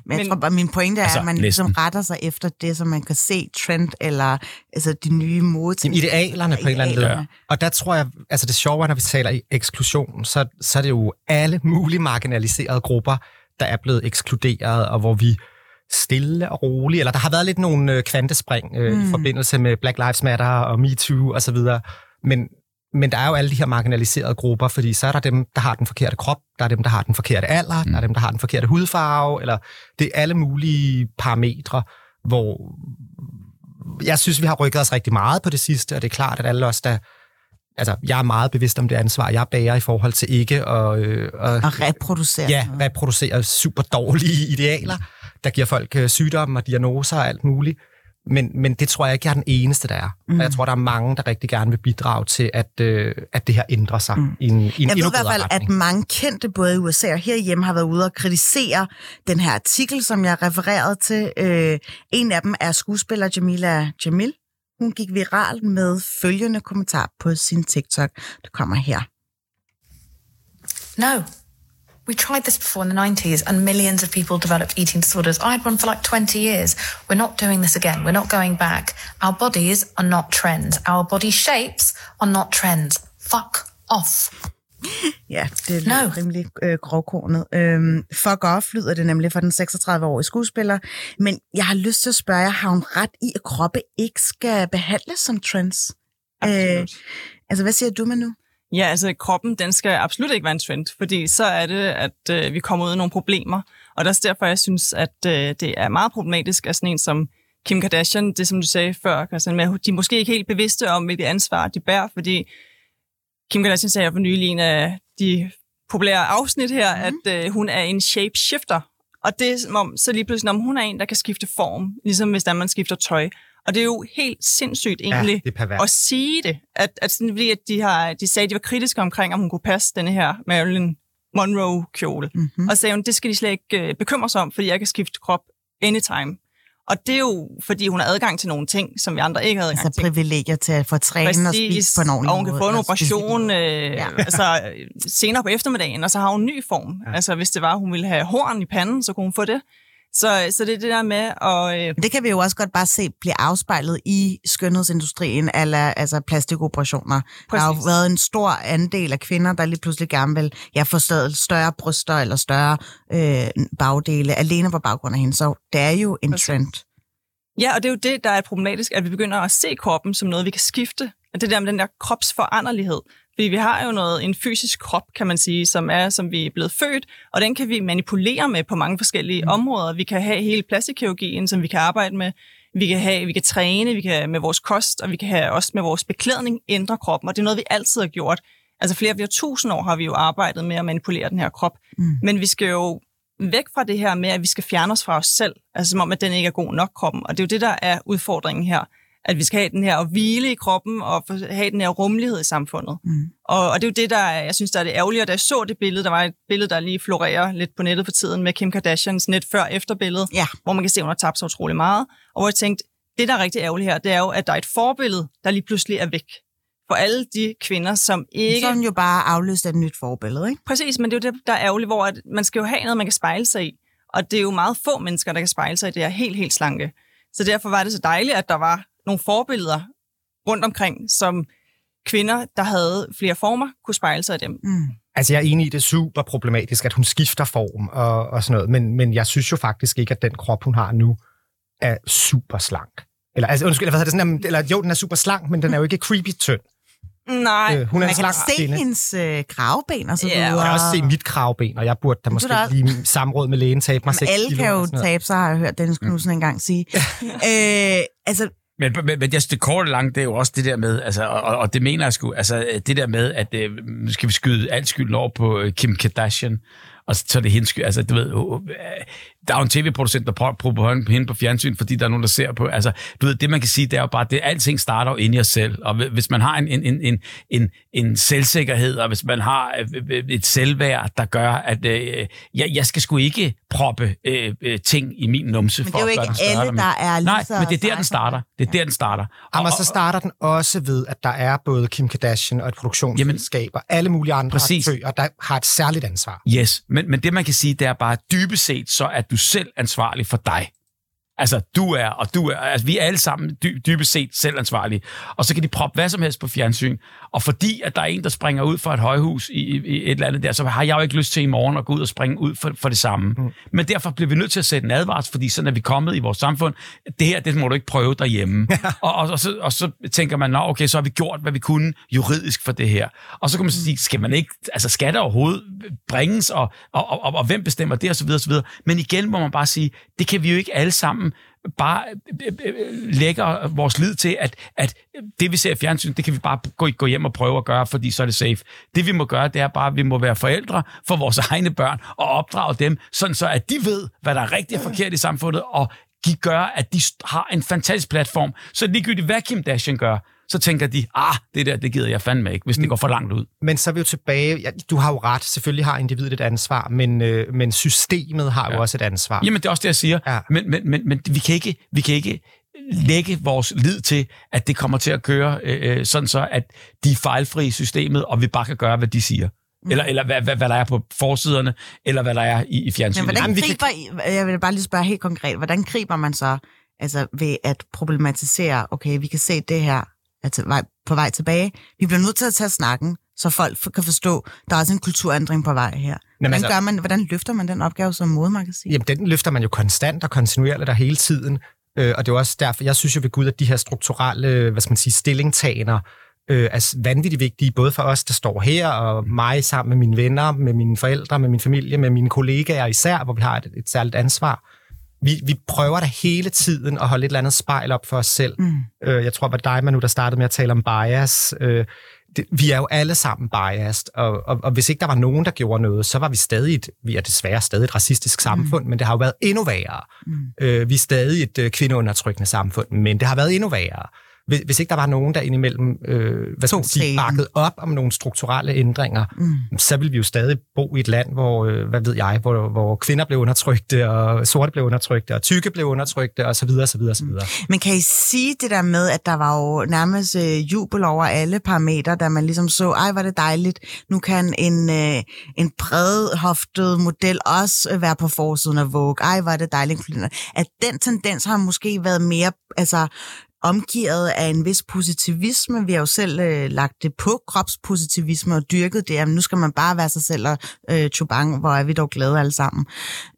S1: Men, jeg tror bare, min pointe er,
S2: Altså,
S1: at man ligesom
S2: næsten.
S1: retter sig efter det, som man kan se trend, eller altså, de nye mode.
S3: Jamen, idealerne på en eller anden led. Og der tror jeg, altså det sjove er, når vi taler i eksklusion, så, så er det jo alle mulige marginaliserede grupper, der er blevet ekskluderet, og hvor vi stille og roligt, eller der har været lidt nogle øh, kvantespring øh, mm. i forbindelse med Black Lives Matter og MeToo og så videre. Men, men der er jo alle de her marginaliserede grupper, fordi så er der dem, der har den forkerte krop, der er dem, der har den forkerte alder, mm. der er dem, der har den forkerte hudfarve, eller det er alle mulige parametre, hvor jeg synes, vi har rykket os rigtig meget på det sidste, og det er klart, at alle os, der... Altså, jeg er meget bevidst om det ansvar, jeg bærer i forhold til ikke at, øh, at
S1: Og reproducere.
S3: ja, reproducere super dårlige idealer, der giver folk øh, sygdomme og diagnoser og alt muligt. Men, men det tror jeg ikke, jeg er den eneste, der er. Mm. Og jeg tror, der er mange, der rigtig gerne vil bidrage til, at, øh, at det her ændrer sig mm. i en, i en
S1: Jeg ved i hvert fald,
S3: retning.
S1: at mange kendte, både i USA og herhjemme, har været ude og kritisere den her artikel, som jeg refererede til. Øh, en af dem er skuespiller Jamila Jamil. Hun gik viral med følgende kommentar på sin TikTok. Det kommer her.
S5: No. We tried this before in the 90s and millions of people developed eating disorders. I had one for like 20 years. We're not doing this again. We're not going back. Our bodies are not trends. Our body shapes are not trends. Fuck off.
S1: Ja, det er
S5: No.
S1: rimelig øh, grovkornet. Øhm, fuck off lyder det nemlig for den 36-årige skuespiller. Men jeg har lyst til at spørge jer, har hun ret i, at kroppe ikke skal behandles som trends?
S4: Absolut.
S1: altså, hvad siger du med nu?
S4: Ja, altså kroppen, den skal absolut ikke være en trend, fordi så er det, at øh, vi kommer ud i nogle problemer. Og det er derfor, jeg synes, at øh, det er meget problematisk, at sådan en som Kim Kardashian, det som du sagde før, Christian, med, de er måske ikke helt bevidste om, hvilket ansvar de bærer, fordi Kim Kardashian sagde for nylig en af de populære afsnit her, mm. at øh, hun er en shapeshifter. Og det er som om, så lige pludselig, om hun er en, der kan skifte form, ligesom hvis der man skifter tøj. Og det er jo helt sindssygt egentlig
S3: det er pervers.
S4: at sige det. At, at sådan, fordi at de, har, de sagde, at de var kritiske omkring, om hun kunne passe denne her Marilyn Monroe-kjole. Mm-hmm. Og sagde hun, det skal de slet ikke øh, bekymre sig om, fordi jeg kan skifte krop anytime. Og det er jo, fordi hun har adgang til nogle ting, som vi andre ikke har adgang
S1: Altså
S4: til.
S1: privilegier til at få træne og spise på en ordentlig
S4: og hun kan
S1: måde,
S4: få en operation øh,
S1: Ja.
S4: ja. altså, senere på eftermiddagen, og så har hun en ny form. Ja. Altså hvis det var, hun ville have horn i panden, så kunne hun få det. Så, så det er det der med at... Øh,
S1: Det kan vi jo også godt bare se blive afspejlet i skønhedsindustrien, eller altså plastikoperationer. Der har jo
S4: Præcis.
S1: været en stor andel af kvinder, der lige pludselig gerne vil ja, få større bryster eller større øh, bagdele, alene på baggrund af hende. Så det er jo en
S4: Præcis.
S1: trend.
S4: Ja, og det er jo det, der er problematisk, at vi begynder at se kroppen som noget, vi kan skifte. Det der med den der kropsforanderlighed. Fordi vi har jo noget, en fysisk krop, kan man sige, som er, som vi er blevet født, og den kan vi manipulere med på mange forskellige mm. områder. Vi kan have hele plastikkirurgien, som vi kan arbejde med. Vi kan, have, vi kan træne, vi kan med vores kost, og vi kan have, også med vores beklædning ændre kroppen. Og det er noget, vi altid har gjort. Altså flere flere tusind år har vi jo arbejdet med at manipulere den her krop. Mm. Men vi skal jo væk fra det her med, at vi skal fjerne os fra os selv. Altså som om, at den ikke er god nok, kroppen. Og det er jo det, der er udfordringen her. At vi skal have den her at hvile i kroppen og have den her rummelighed i samfundet.
S1: Mm.
S4: Og, og det er jo det, der er, jeg synes, der er det ærgerlige. Og da jeg så det billede, der var et billede, der lige florerer lidt på nettet for tiden med Kim Kardashians net før efter billede,
S1: Ja.
S4: hvor man kan se, at hun har tabt sig utrolig meget. Og hvor jeg tænkte, det, der er rigtig ærgerligt her, det er jo, at der er et forbillede, der lige pludselig er væk. For alle de kvinder, som ikke...
S1: Så den jo bare afløst af et nyt forbillede, ikke?
S4: Præcis, men det er jo det, der er ærgerligt, hvor at man skal jo have noget, man kan spejle sig i. Og det er jo meget få mennesker, der kan spejle sig i det her helt, helt slanke. Så derfor var det så dejligt, at der var nogle forbilleder rundt omkring, som kvinder, der havde flere former, kunne spejle sig i dem.
S1: Mm.
S3: Altså, jeg er enig i, det er super problematisk, at hun skifter form og, og sådan noget, men, men jeg synes jo faktisk ikke, at den krop, hun har nu, er super slank. Eller, altså, undskyld, hvad hedder det sådan, eller jo, den er super slank, men den er jo ikke creepy tynd.
S4: Nej,
S3: Øh, hun er
S1: Man kan
S3: slank
S1: se
S3: kvinde.
S1: hendes øh, kravben og så
S4: Ja,
S1: videre.
S3: Jeg kan også se mit kravben, og jeg burde da måske
S1: da-
S3: lige samråd med lægen tabe mig
S1: Men
S3: 6
S1: alle
S3: kilo.
S1: kan jo
S3: sådan noget.
S1: tabe sig, har jeg hørt Dennis Knudsen engang sige. øh, altså,
S2: men, men, men det, det korte lange, det er jo også det der med, altså, og, og det mener jeg sgu, altså det der med, at øh, skal vi skyde alt skylden over på øh, Kim Kardashian, og så er det hendes skyld. Altså, du ved, øh, der er jo en tv-producent, der prøver på hende- på fjernsyn, fordi der er nogen, der ser på. Altså, du ved, det man kan sige, det er jo bare, at det, alting starter jo inde i os selv. Og hvi- hvis man har en, en, en, en, en, en selvsikkerhed, og hvis man har øh, øh, et selvværd, der gør, at øh, jeg, jeg skal sgu ikke proppe øh, øh, ting i min numse
S1: men
S2: for
S1: det er jo
S2: at gøre
S1: ikke
S2: den større
S1: alle, der er lige
S2: Nej,
S1: så
S2: men det er der, den starter. Det er der, den starter. Og-
S3: Jamen, så starter den også ved, at der er både Kim Kardashian og et produktionsselskab og alle mulige andre
S2: Præcis.
S3: aktører, der har et særligt ansvar.
S2: Yes, men, men det man kan sige, det er bare, dybest set, så er du selv ansvarlig for dig. Altså, du er, og du er, altså, vi er alle sammen dy, dybest set selv ansvarlige. Og så kan de proppe hvad som helst på fjernsyn. Og fordi, at der er en, der springer ud fra et højhus i, i, i et eller andet der, så har jeg jo ikke lyst til i morgen at gå ud og springe ud for, for det samme. Mm. Men derfor bliver vi nødt til at sætte en advarsel, fordi sådan er vi kommet i vores samfund. Det her, det må du ikke prøve derhjemme. og, og, og, så, og så tænker man, nå, okay, så har vi gjort, hvad vi kunne juridisk for det her. Og så kan man så sige, skal man ikke, altså skal der overhovedet bringes, og, og, og, og, og hvem bestemmer det, og så videre, og så videre. Men igen må man bare sige, det kan vi jo ikke alle sammen bare øh, øh, øh, lægger vores lid til, at, at det, vi ser i fjernsyn, det kan vi bare gå, gå hjem og prøve at gøre, fordi så er det safe. Det, vi må gøre, det er bare, at vi må være forældre for vores egne børn og opdrage dem, sådan så at de ved, hvad der er rigtigt og forkert i samfundet, og de gør, at de har en fantastisk platform. Så ligegyldigt, hvad Kim Dashian gør, så tænker de, ah, det der, det gider jeg fandme ikke, hvis det går for langt ud.
S3: Men så er vi jo tilbage. Ja, du har jo ret. Selvfølgelig har individet et ansvar, men, øh, men systemet har ja. jo også et ansvar.
S2: Jamen, det er også det, jeg siger.
S3: Ja.
S2: Men, men, men, men vi, kan ikke, vi kan ikke lægge vores lid til, at det kommer til at køre øh, øh, sådan så, at de er fejlfri i systemet, og vi bare kan gøre, hvad de siger. Mm. Eller, eller hvad, hvad, hvad der er på forsiderne, eller hvad der er i, i
S1: Men
S2: fjernsynet.
S1: hvordan
S3: vi kan-
S1: griber, jeg vil bare lige spørge helt konkret, hvordan griber man så altså ved at problematisere, okay, vi kan se det her er til vej, på vej tilbage. Vi bliver nødt til at tage snakken, så folk kan forstå, der er også en kulturændring på vej her. Hvordan,
S3: altså-
S1: gør man, hvordan løfter man den opgave som modemagasin?
S3: Jamen, den løfter man jo konstant og kontinuerligt og hele tiden. Øh, og det er også derfor, jeg synes jo ved Gud, at de her strukturelle, hvad skal man sige, stillingtager øh, er vanvittigt vigtige, både for os, der står her, og mig sammen med mine venner, med mine forældre, med min familie, med mine kollegaer især, hvor vi har et, et særligt ansvar. Vi, vi prøver da hele tiden at holde et eller andet spejl op for os selv.
S1: Mm.
S3: Øh, jeg tror, det var dig, Manu, der startede med at tale om bias. Øh, det, vi er jo alle sammen biased, og, og, og hvis ikke der var nogen, der gjorde noget, så var vi stadig et, vi er desværre stadig et racistisk samfund, men det har jo været endnu værre.
S1: Mm.
S3: Øh, vi er stadig et øh, kvindeundertrykkende samfund, men det har været endnu værre. Hvis, hvis ikke der var nogen, der indimellem øh, hvad skal man sige, bakket op om nogle strukturelle ændringer,
S1: Mm.
S3: så ville vi jo stadig bo i et land, hvor, øh, hvad ved jeg, hvor, hvor kvinder blev undertrykte, og sorte blev undertrykte, og tykke blev undertrykte, og så videre, så videre, så videre.
S1: Men kan I sige det der med, at der var jo nærmest øh, jubel over alle parametre, da man ligesom så, ej, var det dejligt, nu kan en, øh, en bredhoftet model også øh, være på forsiden af Vogue, ej, var det dejligt. At den tendens har måske været mere, altså omgivet af en vis positivisme. Vi har jo selv øh, lagt det på kropspositivisme og dyrket det. Jamen, nu skal man bare være sig selv og øh, chubang, hvor er vi dog glade alle sammen.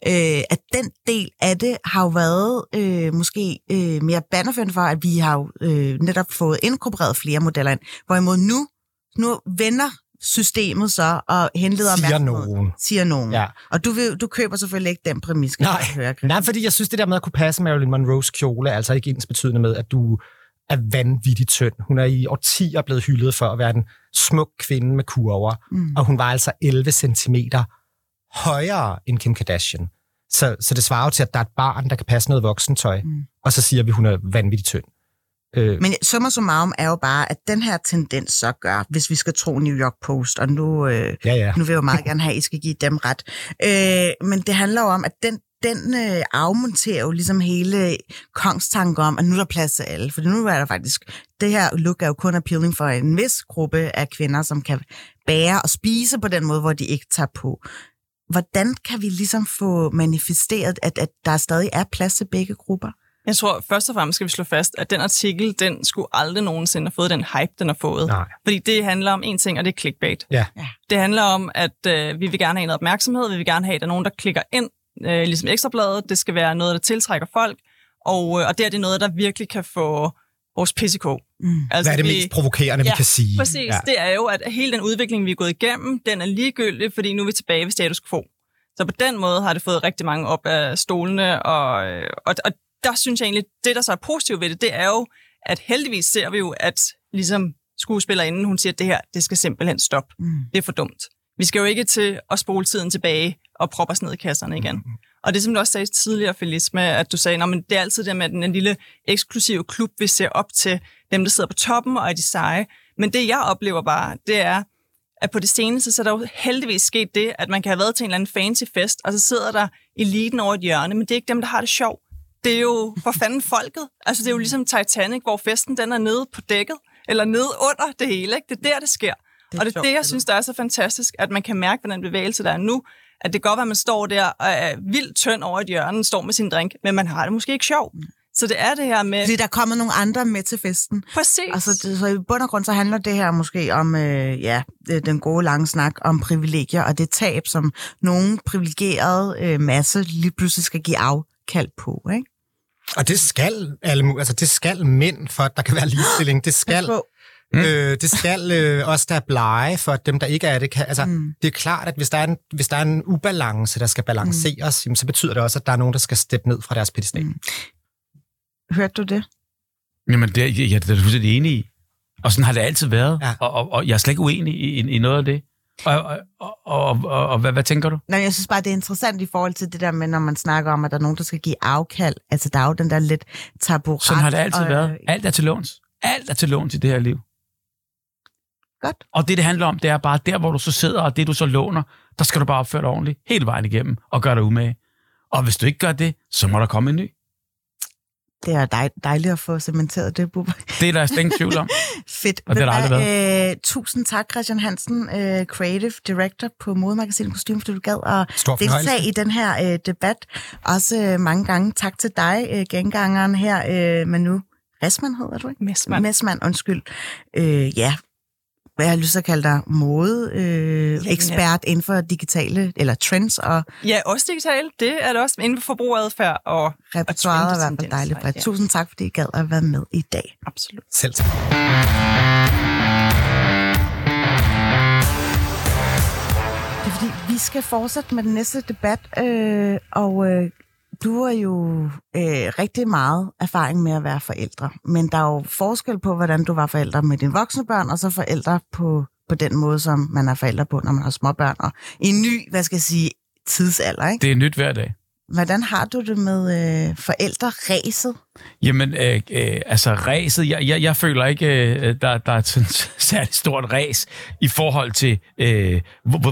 S1: Øh, at den del af det har jo været øh, måske øh, mere bannerførende for, at vi har jo øh, netop fået inkorporeret flere modeller ind. Hvorimod nu, nu vender systemet så og henleder
S3: Siger nogen.
S1: Siger nogen.
S3: Ja.
S1: Og du, vil, du køber selvfølgelig ikke den præmis, skal
S3: Nej,
S1: høre.
S3: Nej, fordi jeg synes, det der med at kunne passe Marilyn Monroes kjole, er altså ikke ens betydende med, at du er vanvittigt tynd. Hun er i årtier blevet hyldet for at være den smuk kvinde med kurver,
S1: Mm.
S3: og hun var altså 11 cm højere end Kim Kardashian. Så, så det svarer jo til, at der er et barn, der kan passe noget voksentøj,
S1: Mm.
S3: og så siger vi, at hun er vanvittigt tynd. Øh,
S1: Men summa summarum er jo bare, at den her tendens så gør, hvis vi skal tro New York Post, og nu, øh,
S3: ja, ja.
S1: nu vil jeg jo meget gerne have, at I skal give dem ret. Øh, men det handler jo om, at den, den øh, afmonterer jo ligesom hele kongstanken om, at nu er der plads til alle. For nu er der faktisk, det her look er jo kun appealing for en vis gruppe af kvinder, som kan bære og spise på den måde, hvor de ikke tager på. Hvordan kan vi ligesom få manifesteret, at, at der stadig er plads til begge grupper?
S4: Jeg tror først og fremmest skal vi slå fast, at den artikel, den skulle aldrig nogensinde have fået den hype, den har fået.
S3: Nej.
S4: Fordi det handler om en ting, og det er clickbait.
S3: Ja.
S4: Det handler om, at øh, vi vil gerne have noget opmærksomhed, vi vil gerne have, at der er nogen, der klikker ind, øh, ligesom ekstrabladet. Det skal være noget, der tiltrækker folk, og, øh, og det er det noget, der virkelig kan få vores PCK.
S1: Mm.
S4: Altså,
S3: Hvad er det
S4: vi-
S3: mest provokerende, vi
S4: Ja,
S3: kan sige?
S4: Præcis,
S3: Ja.
S4: ja. det er jo, at hele den udvikling, vi er gået igennem, den er ligegyldig, fordi nu er vi tilbage ved status quo. Så på den måde har det fået rigtig mange op af stolene, og, øh, og, og der synes jeg egentlig, det der så er positivt ved det, det er jo, at heldigvis ser vi jo, at ligesom skuespillerinden, hun siger, at det her, det skal simpelthen stoppe.
S1: Mm.
S4: Det er for dumt. Vi skal jo ikke til at spole tiden tilbage og proppe os ned i kasserne igen.
S3: Mm-hmm.
S4: Og det, som du også sagde tidligere, Felice, med, at du sagde, at det er altid det med den en lille eksklusive klub, vi ser op til dem, der sidder på toppen og er de seje. Men det, jeg oplever bare, det er, at på det seneste, så er der jo heldigvis sket det, at man kan have været til en eller anden fancy fest, og så sidder der eliten over et hjørne, men det er ikke dem, der har det sjovt. Det er jo for fanden folket. Altså, det er jo ligesom Titanic, hvor festen den er nede på dækket, eller nede under det hele. Ikke? Det er der, det sker.
S1: Det
S4: og det er
S1: sjovt,
S4: det, jeg
S1: altså.
S4: synes, der er så fantastisk, at man kan mærke ved den bevægelse, der er nu, at det kan godt være, at man står der og er vildt tynd over et hjørne, står med sin drink, men man har det måske ikke sjovt. Så det er det her med...
S1: Fordi der er kommet nogle andre med til festen.
S4: Præcis.
S1: Altså, det, så i bund og grund, så handler det her måske om, øh, ja, det- den gode lange snak om privilegier, og det tab, som nogen privilegerede øh, masse lige pludselig skal give afkald på, ikke?
S3: Og det skal alle, altså det skal mænd, for at der kan være ligestilling. Det skal,
S1: på.
S3: mm. øh, det skal øh, også der er blege, for at dem, der ikke er det, kan... Altså,
S1: Mm.
S3: det er klart, at hvis der er en, hvis der er en ubalance, der skal balanceres, mm. jamen, så betyder det også, at der er nogen, der skal steppe ned fra deres pedestal.
S1: Mm. Hørte du det?
S2: Jamen, det, er- jeg, jeg er da fuldstændig enig i. Og sådan har det altid været.
S3: Ja.
S2: Og, og, og jeg er slet ikke uenig i, i, i noget af det. Og, og, og, og, og, hvad, hvad tænker du?
S1: Nej, jeg synes bare, det er interessant i forhold til det der med, når man snakker om, at der er nogen, der skal give afkald. Altså, der er jo den der lidt tabu
S2: Sådan har det altid
S1: og, øh,
S2: været. Alt er til låns. Alt er til låns i det her liv.
S1: Godt.
S2: Og det, det handler om, det er bare, der hvor du så sidder, og det du så låner, der skal du bare opføre dig ordentligt, hele vejen igennem, og gøre dig umage. Og hvis du ikke gør det, så må der komme en ny.
S1: Det er dej, dejligt at få cementeret det, Bubber.
S2: Det er der slet ingen tvivl om.
S1: Fedt.
S2: Og det har aldrig
S1: hvad, Øh, tusind tak, Christian Hansen, øh, Creative Director på Modemagasinet Kostume, fordi du gad at
S3: Stor
S1: deltage i den her øh, debat. Også øh, mange gange tak til dig, øh, gengangeren her, øh, Manu Resman hedder du, ikke?
S4: Messmann.
S1: Messmann, undskyld. Øh, ja, hvad jeg har lyst til at kalde dig, mode, øh, ekspert inden for digitale, eller trends og
S4: Ja, også digitalt. Det er det også inden for forbrugeradfærd og
S1: repertoiret er fald
S4: tendenser,
S1: dejligt bredt.
S4: ja.
S1: Tusind tak, fordi I gad at være med i dag.
S4: absolut.
S3: Selv tak.
S1: Det er fordi, vi skal fortsætte med den næste debat, øh, og øh, du har jo øh, rigtig meget erfaring med at være forældre, men der er jo forskel på, hvordan du var forældre med dine voksne børn, og så forældre på, på den måde, som man er forældre på, når man har små børn, og i en ny, hvad skal jeg sige, tidsalder, ikke?
S2: Det er nyt hver dag.
S1: Hvordan har du det med øh, forældreræset?
S2: Jamen, øh, øh, altså ræset, jeg, jeg, jeg føler ikke, øh, der, der er et sådan særligt stort ræs i forhold til, øh,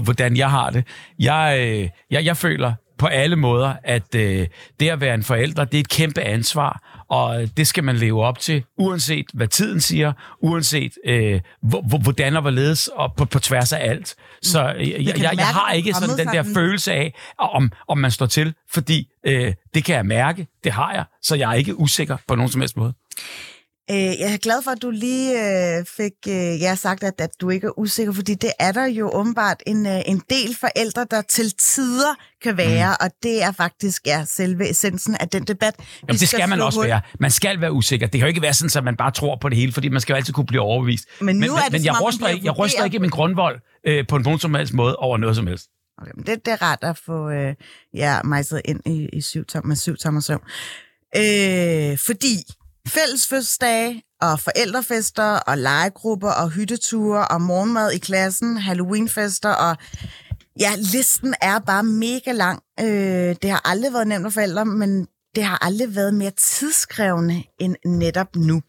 S2: hvordan jeg har det. Jeg, øh, jeg, jeg føler på alle måder, at øh, det at være en forælder, det er et kæmpe ansvar, og øh, det skal man leve op til, uanset hvad tiden siger, uanset øh, hvor, hvor- hvordan og hvorledes, og på, på tværs af alt. Så øh, jeg, jeg, jeg, jeg har ikke sådan den der følelse af, om, om man står til, fordi øh, det kan jeg mærke, det har jeg, så jeg er ikke usikker på nogen som helst måde.
S1: Øh, jeg er glad for, at du lige øh, fik øh, ja, sagt, at, at du ikke er usikker, fordi det er der jo åbenbart en, øh, en del forældre, der til tider kan være, mm. og det er faktisk ja, selve essensen af den debat.
S2: Jamen, det skal man også
S1: hul-
S2: være. Man skal være usikker. Det kan jo ikke være sådan, at man bare tror på det hele, fordi man skal jo altid kunne blive overbevist.
S1: Men nu
S2: men,
S1: er det,
S2: men jeg, ryster ikke, jeg ryster ikke min grundvold øh, på nogen som helst måde over noget som helst.
S1: Okay, men det, det er rart at få øh, ja, mejset ind i, i syv tom, med syv tommer søvn. Øh, fordi fælles fødselsdage og forældrefester og legegrupper og hytteture og morgenmad i klassen, Halloweenfester og ja, listen er bare mega lang. Øh, det har aldrig været nemt for forældre, men det har aldrig været mere tidskrævende end netop nu.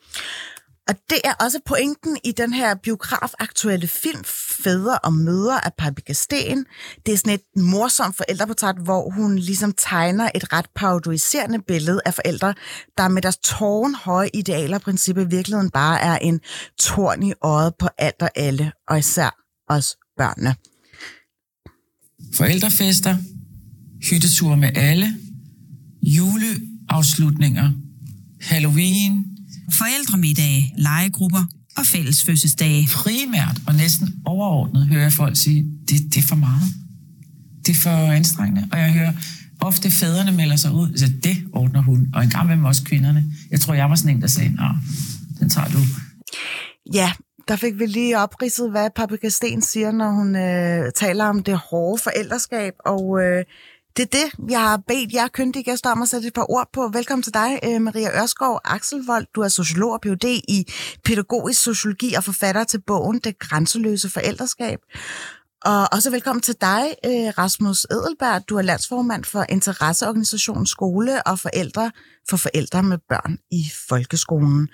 S1: Og det er også pointen i den her biografaktuelle film, Fædre og Mødre af Pabika Sten. Det er sådan et morsomt forældreportræt, hvor hun ligesom tegner et ret parodiserende billede af forældre, der med deres tårnhøje idealer og principper i virkeligheden bare er en torn i øjet på alt og alle, og især os børnene.
S6: Forældrefester, hytteture med alle, juleafslutninger, Halloween,
S7: forældremiddage, legegrupper og fælles fødselsdage.
S6: Primært og næsten overordnet hører jeg folk sige, det, det er for meget. Det er for anstrengende. Og jeg hører ofte fædrene melder sig ud, så det ordner hun. Og en gang med også kvinderne. Jeg tror, jeg var sådan en, der sagde, Nå, den tager du.
S1: Ja, der fik vi lige opridset, hvad Paprika Sten siger, når hun øh, taler om det hårde forældreskab, og øh, det er det, jeg har bedt jer kyndige gæster om at sætte et par ord på. Velkommen til dig, øh, Maria Ørskov Axelvold. Du er sociolog og Ph.D. i pædagogisk sociologi og forfatter til bogen Det grænseløse forældreskab. Og også velkommen til dig, øh, Rasmus Edelberg. Du er landsformand for interesseorganisationen Skole og Forældre for forældre med børn i folkeskolen.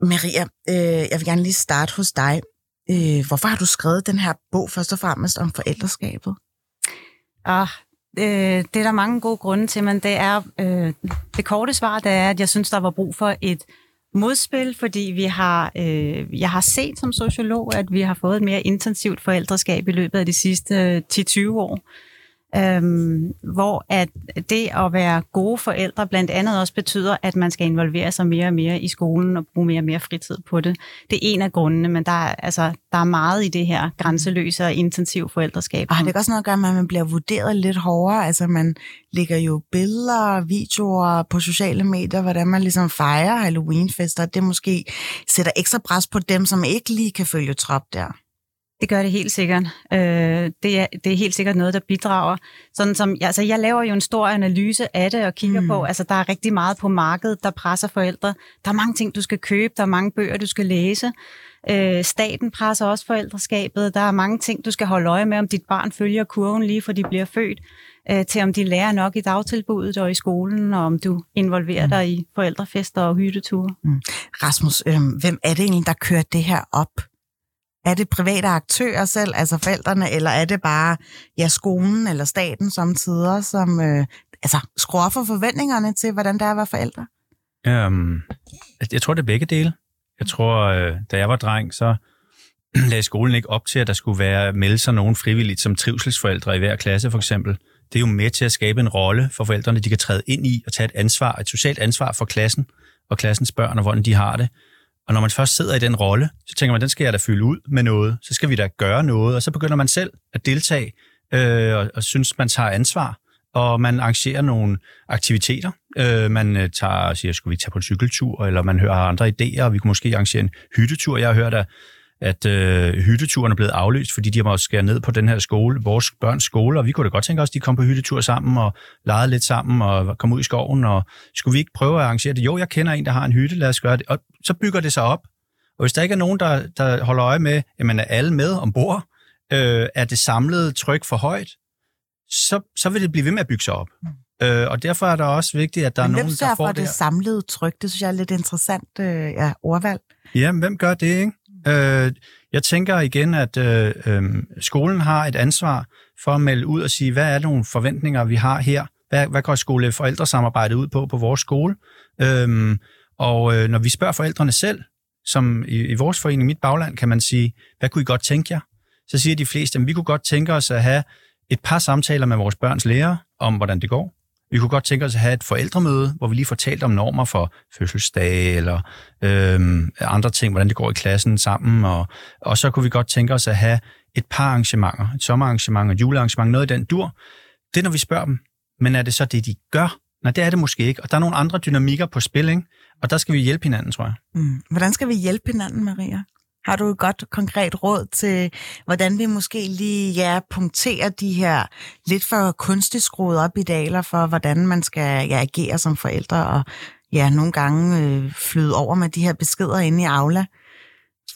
S1: Maria, øh, jeg vil gerne lige starte hos dig. Hvorfor har du skrevet den her bog først og fremmest om forældreskabet?
S8: Ah, øh, det er der mange gode grunde til, men det er øh, det korte svar, det er, at jeg synes, der var brug for et modspil, fordi vi har, øh, jeg har set som sociolog, at vi har fået et mere intensivt forældreskab i løbet af de sidste øh, 10-20 år øhm, hvor at det at være gode forældre blandt andet også betyder, at man skal involvere sig mere og mere i skolen og bruge mere og mere fritid på det. Det er en af grundene, men der er, altså, der er meget i det her grænseløse og intensiv forældreskab.
S1: Og det er også noget at gøre med, at man bliver vurderet lidt hårdere. Altså man lægger jo billeder videoer på sociale medier, hvordan man ligesom fejrer Halloweenfester. Det måske sætter ekstra pres på dem, som ikke lige kan følge trop der.
S8: Det gør det helt sikkert. Øh, det, er, det er helt sikkert noget, der bidrager. Sådan som, altså, jeg laver jo en stor analyse af det og kigger mm. på, altså der er rigtig meget på markedet, der presser forældre. Der er mange ting, du skal købe, der er mange bøger, du skal læse. Øh, staten presser også forældreskabet. Der er mange ting, du skal holde øje med, om dit barn følger kurven lige fra de bliver født, øh, til om de lærer nok i dagtilbuddet og i skolen, og om du involverer mm. dig i forældrefester og hytteture. Mm.
S1: Rasmus, øh, hvem er det egentlig, der kører det her op? Er det private aktører selv, altså forældrene, eller er det bare ja, skolen eller staten samtidig, som øh, altså, skruer for forventningerne til, hvordan det er at være forældre?
S9: Um, jeg tror, det er begge dele. Jeg tror, øh, da jeg var dreng, så lagde skolen ikke op til, at der skulle være melde sig nogen frivilligt som trivselsforældre i hver klasse, for eksempel. Det er jo med til at skabe en rolle for forældrene, de kan træde ind i og tage et ansvar, et socialt ansvar for klassen og klassens børn og hvordan de har det. Og når man først sidder i den rolle, så tænker man, den skal jeg da fylde ud med noget. Så skal vi da gøre noget. Og så begynder man selv at deltage øh, og, og synes, man tager ansvar. Og man arrangerer nogle aktiviteter. Øh, man øh, tager siger, skulle vi tage på en cykeltur, eller man hører andre idéer, og vi kunne måske arrangere en hyttetur. Jeg har hørt, at at øh, hytteturen er blevet aflyst, fordi de har måttet skære ned på den her skole, vores børns skole, og vi kunne da godt tænke os, at de kom på hyttetur sammen og legede lidt sammen og kom ud i skoven, og skulle vi ikke prøve at arrangere det? Jo, jeg kender en, der har en hytte, lad os gøre det. Og så bygger det sig op. Og hvis der ikke er nogen, der, der holder øje med, at man er alle med ombord, øh, er det samlede tryk for højt, så, så vil det blive ved med at bygge sig op. Mm. Øh, og derfor er det også vigtigt, at der
S1: Men
S9: er nogen, der får
S1: det. det samlede tryk? Det synes jeg er lidt interessant øh, ja, ordvalg.
S9: Ja, hvem gør det, ikke? Øh, jeg tænker igen, at øh, øh, skolen har et ansvar for at melde ud og sige, hvad er nogle forventninger, vi har her? Hvad, hvad går skole-forældresamarbejdet ud på på vores skole? Øh, og øh, når vi spørger forældrene selv, som i, i vores forening, Mit Bagland, kan man sige, hvad kunne I godt tænke jer? Så siger de fleste, at vi kunne godt tænke os at have et par samtaler med vores børns lærer om, hvordan det går. Vi kunne godt tænke os at have et forældremøde, hvor vi lige får talt om normer for fødselsdag eller øhm, andre ting, hvordan det går i klassen sammen. Og, og så kunne vi godt tænke os at have et par arrangementer, et sommerarrangement og et julearrangement, noget i den dur. Det er, når vi spørger dem. Men er det så det, de gør? Nej, det er det måske ikke. Og der er nogle andre dynamikker på spil, ikke? Og der skal vi hjælpe hinanden, tror jeg.
S1: Mm. Hvordan skal vi hjælpe hinanden, Maria? Har du et godt konkret råd til, hvordan vi måske lige ja, punkterer de her lidt for kunstigt skruet op idealer for, hvordan man skal ja, agere som forældre, og ja, nogle gange øh, flyde over med de her beskeder inde i Aula?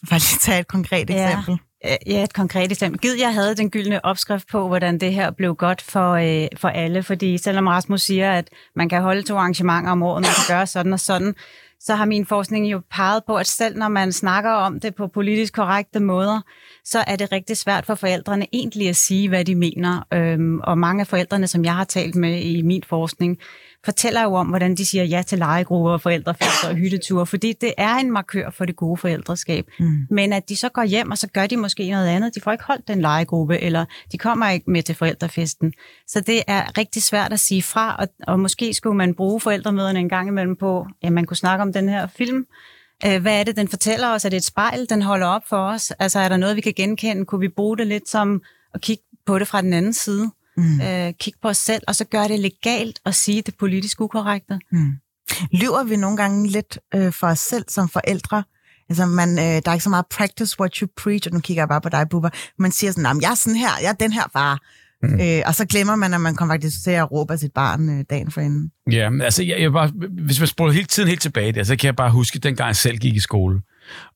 S1: For lige tage et konkret
S8: ja.
S1: eksempel.
S8: Øh, Ja, et konkret eksempel. Gid, jeg havde den gyldne opskrift på, hvordan det her blev godt for, øh, for alle. Fordi selvom Rasmus siger, at man kan holde to arrangementer om året, man kan gøre sådan og sådan, så har min forskning jo peget på, at selv når man snakker om det på politisk korrekte måder, så er det rigtig svært for forældrene egentlig at sige, hvad de mener. Øhm, og mange af forældrene, som jeg har talt med i min forskning, fortæller jo om, hvordan de siger ja til legegrupper, forældrefester og hytteture, fordi det er en markør for det gode forældreskab. Mm. Men at de så går hjem, og så gør de måske noget andet. De får ikke holdt den legegruppe, eller de kommer ikke med til forældrefesten. Så det er rigtig svært at sige fra, og, og måske skulle man bruge forældremøderne en gang imellem på, at man kunne snakke om den her film, Øh, Hvad er det, den fortæller os? Er det et spejl, den holder op for os? Altså, er der noget, vi kan genkende? Kunne vi bruge det lidt som at kigge på det fra den anden side? Mm. Øh, kigge på os selv, og så gøre det legalt og sige det politisk ukorrekte.
S1: Mm. Lyver vi nogle gange lidt øh, for os selv som forældre? Altså, man, øh, der er ikke så meget practice what you preach, og nu kigger jeg bare på dig, Bubber. Man siger sådan, "Nå, jeg er sådan her, jeg er den her far. Mm. Øh, og så glemmer man, at man kommer faktisk til at råbe af sit barn øh, dagen for inden.
S2: Ja, altså, jeg, jeg bare, hvis man spoler hele tiden helt tilbage der, så kan jeg bare huske, dengang jeg selv gik i skole. Øh,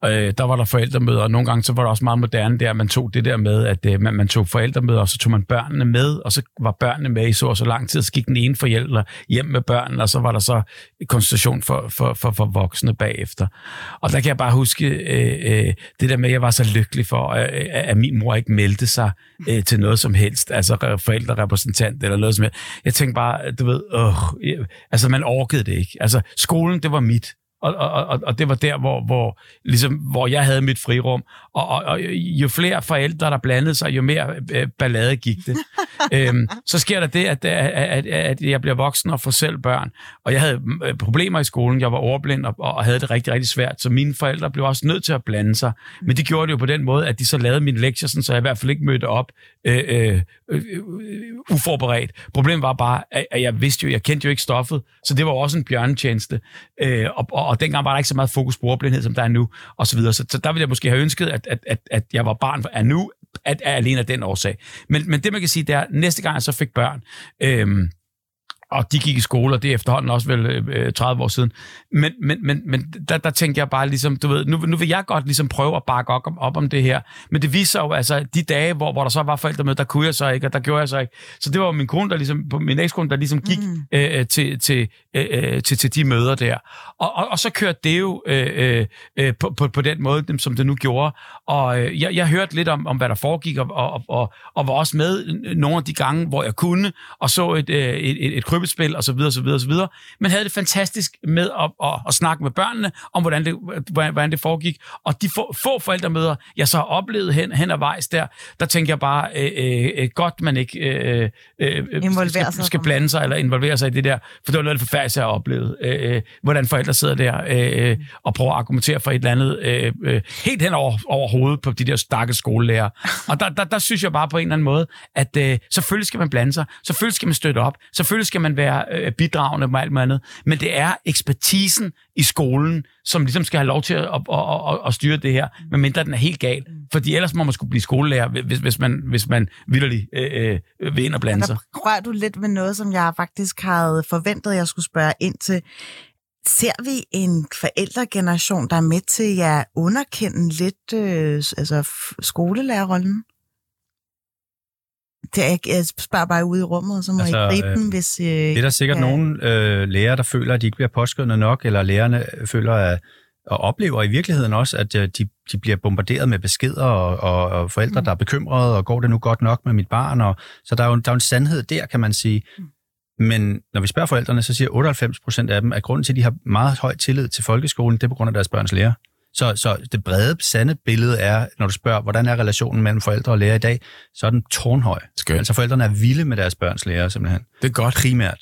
S2: Øh, der var der forældremøder, og nogle gange så var det også meget moderne der, at man tog det der med, at øh, man, man tog forældremøder, og så tog man børnene med, og så var børnene med i så og så lang tid, så gik den ene forælder hjem med børnene, og så var der så konsultation for, for, for, for voksne bagefter. Og der kan jeg bare huske øh, øh, det der med, at jeg var så lykkelig for, øh, at min mor ikke meldte sig øh, til noget som helst, altså forældrerepræsentant eller noget som helst. Jeg tænkte bare, du ved, øh, altså man orkede det ikke. Altså skolen, det var mit. Og, og, og, og det var der, hvor, hvor, ligesom, hvor jeg havde mit frirum. Og, og, og jo flere forældre, der blandede sig, jo mere øh, ballade gik det. øhm, så sker der det, at, at, at jeg bliver voksen og får selv børn. Og jeg havde øh, problemer i skolen. Jeg var overblind og, og havde det rigtig, rigtig svært. Så mine forældre blev også nødt til at blande sig. Men de gjorde det jo på den måde, at de så lavede mine lektier, sådan, så jeg i hvert fald ikke mødte op øh, øh, øh, uforberedt. Problemet var bare, at at jeg vidste jo, jeg kendte jo ikke stoffet, så det var også en bjørnetjeneste. Øh, og, og, og dengang var der ikke så meget fokus på ordblindhed, som der er nu, og så videre. Så, så der ville jeg måske have ønsket, at, at, at, at jeg var barn er nu, at, at alene af den årsag. Men, men det, man kan sige, det er, næste gang jeg så fik børn, øh, og de gik i skole, og det er efterhånden også vel øh, 30 år siden. Men, men, men, men der, der tænkte jeg bare ligesom, du ved, nu, nu vil jeg godt ligesom prøve at bakke op, om, op om det her. Men det viser jo, altså, de dage, hvor, hvor der så var forældre med, der kunne jeg så ikke, og der gjorde jeg så ikke. Så det var min kone, der ligesom, min ekskone, der ligesom gik mm. øh, til, til, øh, til, til de møder der. Og, og, og så kørte det jo øh, øh, på, på, på den måde, som det nu gjorde. Og øh, jeg, jeg hørte lidt om, om, hvad der foregik, og, og, og, og var også med nogle af de gange, hvor jeg kunne, og så et, øh, et, et, et krybespil, og så videre, så videre, så videre. Men havde det fantastisk med at, at, at snakke med børnene, om hvordan det, hvordan, det foregik. Og de få, få forældremøder, jeg så har oplevet hen, hen ad vejs der, der tænker jeg bare, øh, øh, godt man ikke øh, øh,
S1: Involverer
S2: skal,
S1: sig.
S2: skal blande sig, eller involvere sig i det der, for det var noget af det forfærdelige, jeg har oplevet. Øh, øh, hvordan forældre sidder der øh, og prøver at argumentere for et eller andet, øh, øh, helt hen over, over hovedet på de der stakkels skolelærer. Og der, der, der synes jeg bare på en eller anden måde, at øh, selvfølgelig skal man blande sig, selvfølgelig skal man støtte op, selvfølgelig skal man være øh, bidragende med alt muligt andet, men det er ekspertisen i skolen, som ligesom skal have lov til at, at, at, at, at styre det her, medmindre den er helt gal. Fordi ellers må man skulle blive skolelærer, hvis, hvis man, hvis man vildt øh, øh, vil ind og blande sig.
S1: Der rører du lidt ved noget, som jeg faktisk havde forventet, jeg skulle spørge ind til. Ser vi en forældregeneration, der er med til at underkende lidt øh, altså skolelærerrollen? Det er, jeg spørger bare ude i rummet, så må altså, I gribe
S9: øh,
S1: den, hvis... Øh,
S9: Det er der sikkert
S1: ja.
S9: nogle øh, lærere, der føler, at de ikke bliver påskyndet nok, eller lærerne føler, at, og oplever i virkeligheden også, at øh, de, de bliver bombarderet med beskeder, og, og, og forældre, mm. der er bekymrede, og går det nu godt nok med mit barn? Og, så der er, jo, der er jo en sandhed der, kan man sige. Men når vi spørger forældrene, så siger 98 procent af dem, at grunden til, at de har meget høj tillid til folkeskolen, det er på grund af deres børns lærer. Så, så det brede, sande billede er, når du spørger, hvordan er relationen mellem forældre og lærer i dag, så er den tårnhøj.
S2: Skønt.
S9: Altså forældrene er vilde med deres børns lærer, simpelthen.
S2: Det er godt.
S9: Primært.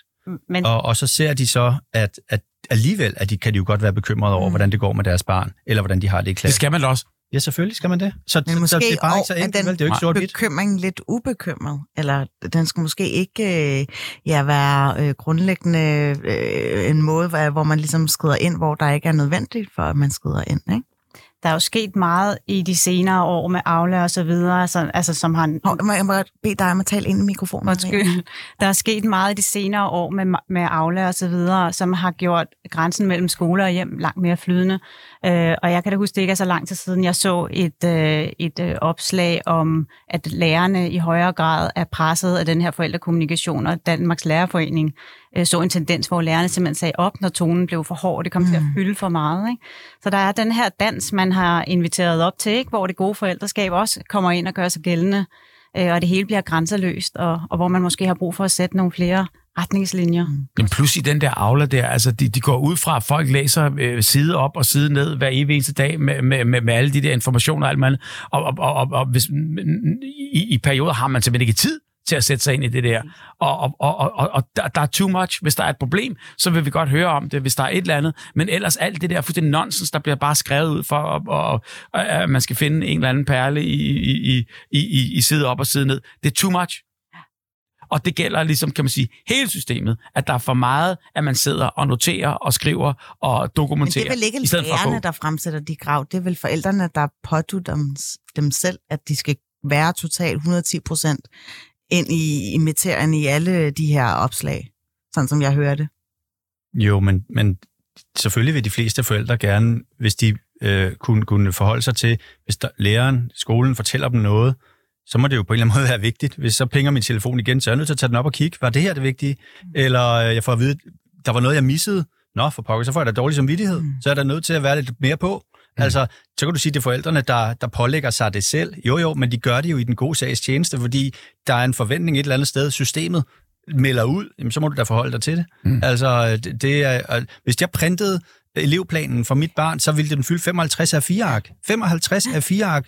S8: Men
S9: Og, og så ser de så, at, at alligevel at de, kan de jo godt være bekymrede over, mm. hvordan det går med deres barn, eller hvordan de har det i
S2: Det
S9: klassen.
S2: skal man da også.
S9: Ja, selvfølgelig skal man det. Så,
S1: Men måske
S9: så det er bare ikke så enkelt,
S1: den
S9: vel? Det er jo ikke sort-hvidt.
S1: bekymring lidt ubekymret, eller den skal måske ikke øh, ja, være øh, grundlæggende øh, en måde, hvor, hvor man ligesom skrider ind, hvor der ikke er nødvendigt for, at man skrider ind, ikke?
S8: Der er jo sket meget i de senere år med Aula og så videre, altså, altså som han...
S1: Hov, må jeg må bede dig om at tale ind i mikrofonen?
S8: Undskyld. Der er sket meget i de senere år med, med Aula og så videre, som har gjort grænsen mellem skole og hjem langt mere flydende. Øh, og jeg kan da huske, det ikke er så lang tid siden, jeg så et, øh, et øh, opslag om, at lærerne i højere grad er presset af den her forældrekommunikation, og Danmarks Lærerforening øh, så en tendens, hvor lærerne simpelthen sagde op, når tonen blev for hård, og det kom mm. til at fylde for meget. Ikke? Så der er den her dans, man har inviteret op til, ikke? hvor det gode forældreskab også kommer ind og gør sig gældende, øh, og det hele bliver grænseløst, og, og hvor man måske har brug for at sætte nogle flere retningslinjer.
S2: Men plus i den der aula der, altså de, de går ud fra, at folk læser øh, side op og side ned hver evig eneste dag med, med, med, med alle de der informationer og alt muligt. Og, og, og, og hvis, i, i perioder har man simpelthen ikke tid til at sætte sig ind i det der. Og, og, og, og, og der, der er too much. Hvis der er et problem, så vil vi godt høre om det, hvis der er et eller andet. Men ellers alt det der fuldstændig nonsens, der bliver bare skrevet ud for, og, og, at man skal finde en eller anden perle i, i, i, i, i side op og side ned. Det er too much. Og det gælder ligesom, kan man sige, hele systemet, at der er for meget, at man sidder og noterer og skriver og dokumenterer.
S1: Men det er vel ikke
S2: i stedet for at
S1: lærerne, der fremsætter de krav. Det er vel forældrene, der pådutter dem, dem selv, at de skal være totalt 110 procent ind i, i materien i alle de her opslag, sådan som jeg hørte.
S9: Jo, men, men selvfølgelig vil de fleste forældre gerne, hvis de øh, kunne, kunne forholde sig til, hvis der, læreren, skolen fortæller dem noget, så må det jo på en eller anden måde være vigtigt. Hvis så pinger min telefon igen, så er jeg nødt til at tage den op og kigge. Var det her det vigtige? Eller øh, jeg får at vide, der var noget, jeg missede. Nå, for pokker, så får jeg da dårlig samvittighed. Mm. Så er der nødt til at være lidt mere på. Mm. Altså, så kan du sige, det er forældrene, der, der pålægger sig det selv. Jo, jo, men de gør det jo i den gode sags tjeneste, fordi der er en forventning et eller andet sted. Systemet melder ud, jamen, så må du da forholde dig til det. Mm. Altså, det, det er, hvis jeg printede elevplanen for mit barn, så ville den fylde 55 af 4 ark. 55 af 4 ark.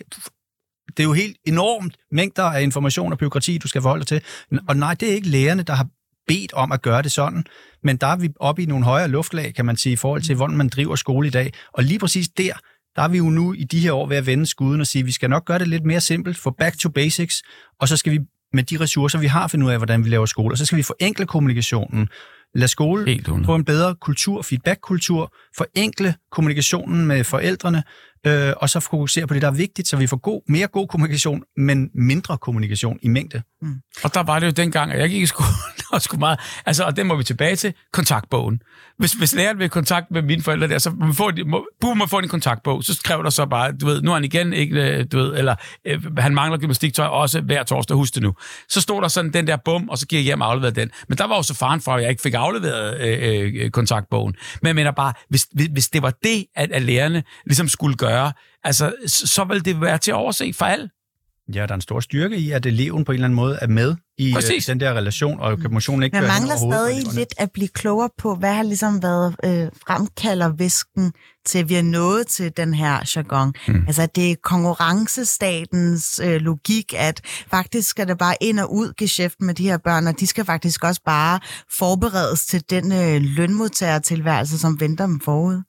S9: Det er jo helt enormt mængder af information og byråkrati, du skal forholde dig til. Og nej, det er ikke lærerne, der har bedt om at gøre det sådan, men der er vi oppe i nogle højere luftlag, kan man sige, i forhold til, hvordan man driver skole i dag. Og lige præcis der, der er vi jo nu i de her år ved at vende skuden og sige, at vi skal nok gøre det lidt mere simpelt, få back to basics, og så skal vi med de ressourcer, vi har, finde ud af, hvordan vi laver skole, og så skal vi forenkle kommunikationen, lad skole få en bedre kultur, feedback-kultur, forenkle kommunikationen med forældrene, øh, og så fokusere på det, der er vigtigt, så vi får god, mere god kommunikation, men mindre kommunikation i mængde.
S2: Mm. Og der var det jo dengang, at jeg gik i skole, og skulle meget, altså, og den må vi tilbage til, kontaktbogen. Hvis, hvis læreren vil kontakt med mine forældre der, så må få, må, Bum må få en kontaktbog, så skrev der så bare, du ved, nu er han igen ikke, øh, du ved, eller øh, han mangler gymnastiktøj også hver torsdag, husk det nu. Så stod der sådan den der bum, og så gik jeg hjem og afleverede den. Men der var jo så faren for, at jeg ikke fik afleveret øh, øh, kontaktbogen. Men jeg mener bare, hvis, hvis, hvis det var det, at, at lærerne ligesom skulle gøre, altså, så, ville det være til at overse for alle.
S9: Ja, der er en stor styrke i, at eleven på en eller anden måde er med i øh, den der relation, og kan motionen ikke
S1: Jeg
S9: gøre
S1: mangler stadig lidt at blive klogere på, hvad har ligesom været øh, fremkalder væsken til, at vi er nået til den her jargon. Mm. Altså, det er konkurrencestatens øh, logik, at faktisk skal det bare ind og ud geschæft med de her børn, og de skal faktisk også bare forberedes til den øh, lønmodtagertilværelse, som venter dem forud.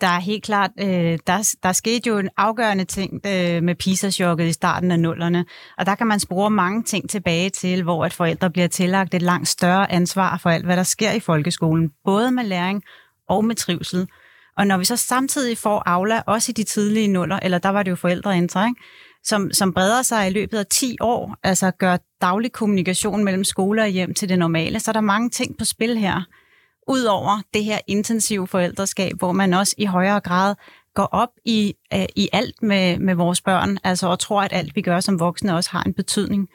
S8: Der er helt klart, øh, der, der skete jo en afgørende ting øh, med PISA-chokket i starten af nullerne, og der kan man spore mange ting tilbage til, hvor at forældre bliver tillagt et langt større ansvar for alt, hvad der sker i folkeskolen, både med læring og med trivsel. Og når vi så samtidig får Aula, også i de tidlige nuller, eller der var det jo forældreintra, ikke? Som, som breder sig i løbet af 10 år, altså gør daglig kommunikation mellem skole og hjem til det normale, så er der mange ting på spil her. Udover det her intensive forældreskab, hvor man også i højere grad går op i, øh, i alt med, med vores børn, altså og tror, at alt vi gør som voksne også har en betydning.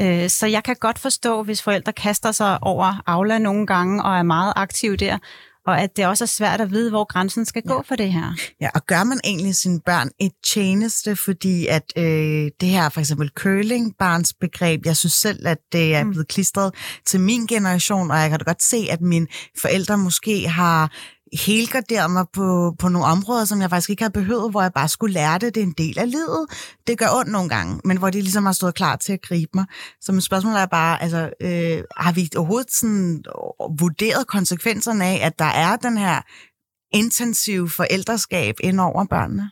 S8: Øh, Så jeg kan godt forstå, hvis forældre kaster sig over Aula nogle gange og er meget aktive der, og at det også er svært at vide, hvor grænsen skal gå for det her.
S1: Ja, og gør man egentlig sine børn et tjeneste, fordi at øh, det her for eksempel curling barns begreb, jeg synes selv, at det er blevet klistret til min generation, og jeg kan da godt se, at mine forældre måske har helgarderet mig på, på nogle områder, som jeg faktisk ikke havde behøvet, hvor jeg bare skulle lære det. Det er en del af livet. Det gør ondt nogle gange, men hvor de ligesom har stået klar til at gribe mig. Så mit spørgsmål er bare, altså, øh, har vi overhovedet sådan vurderet konsekvenserne af, at der er den her intensive forældreskab ind over børnene?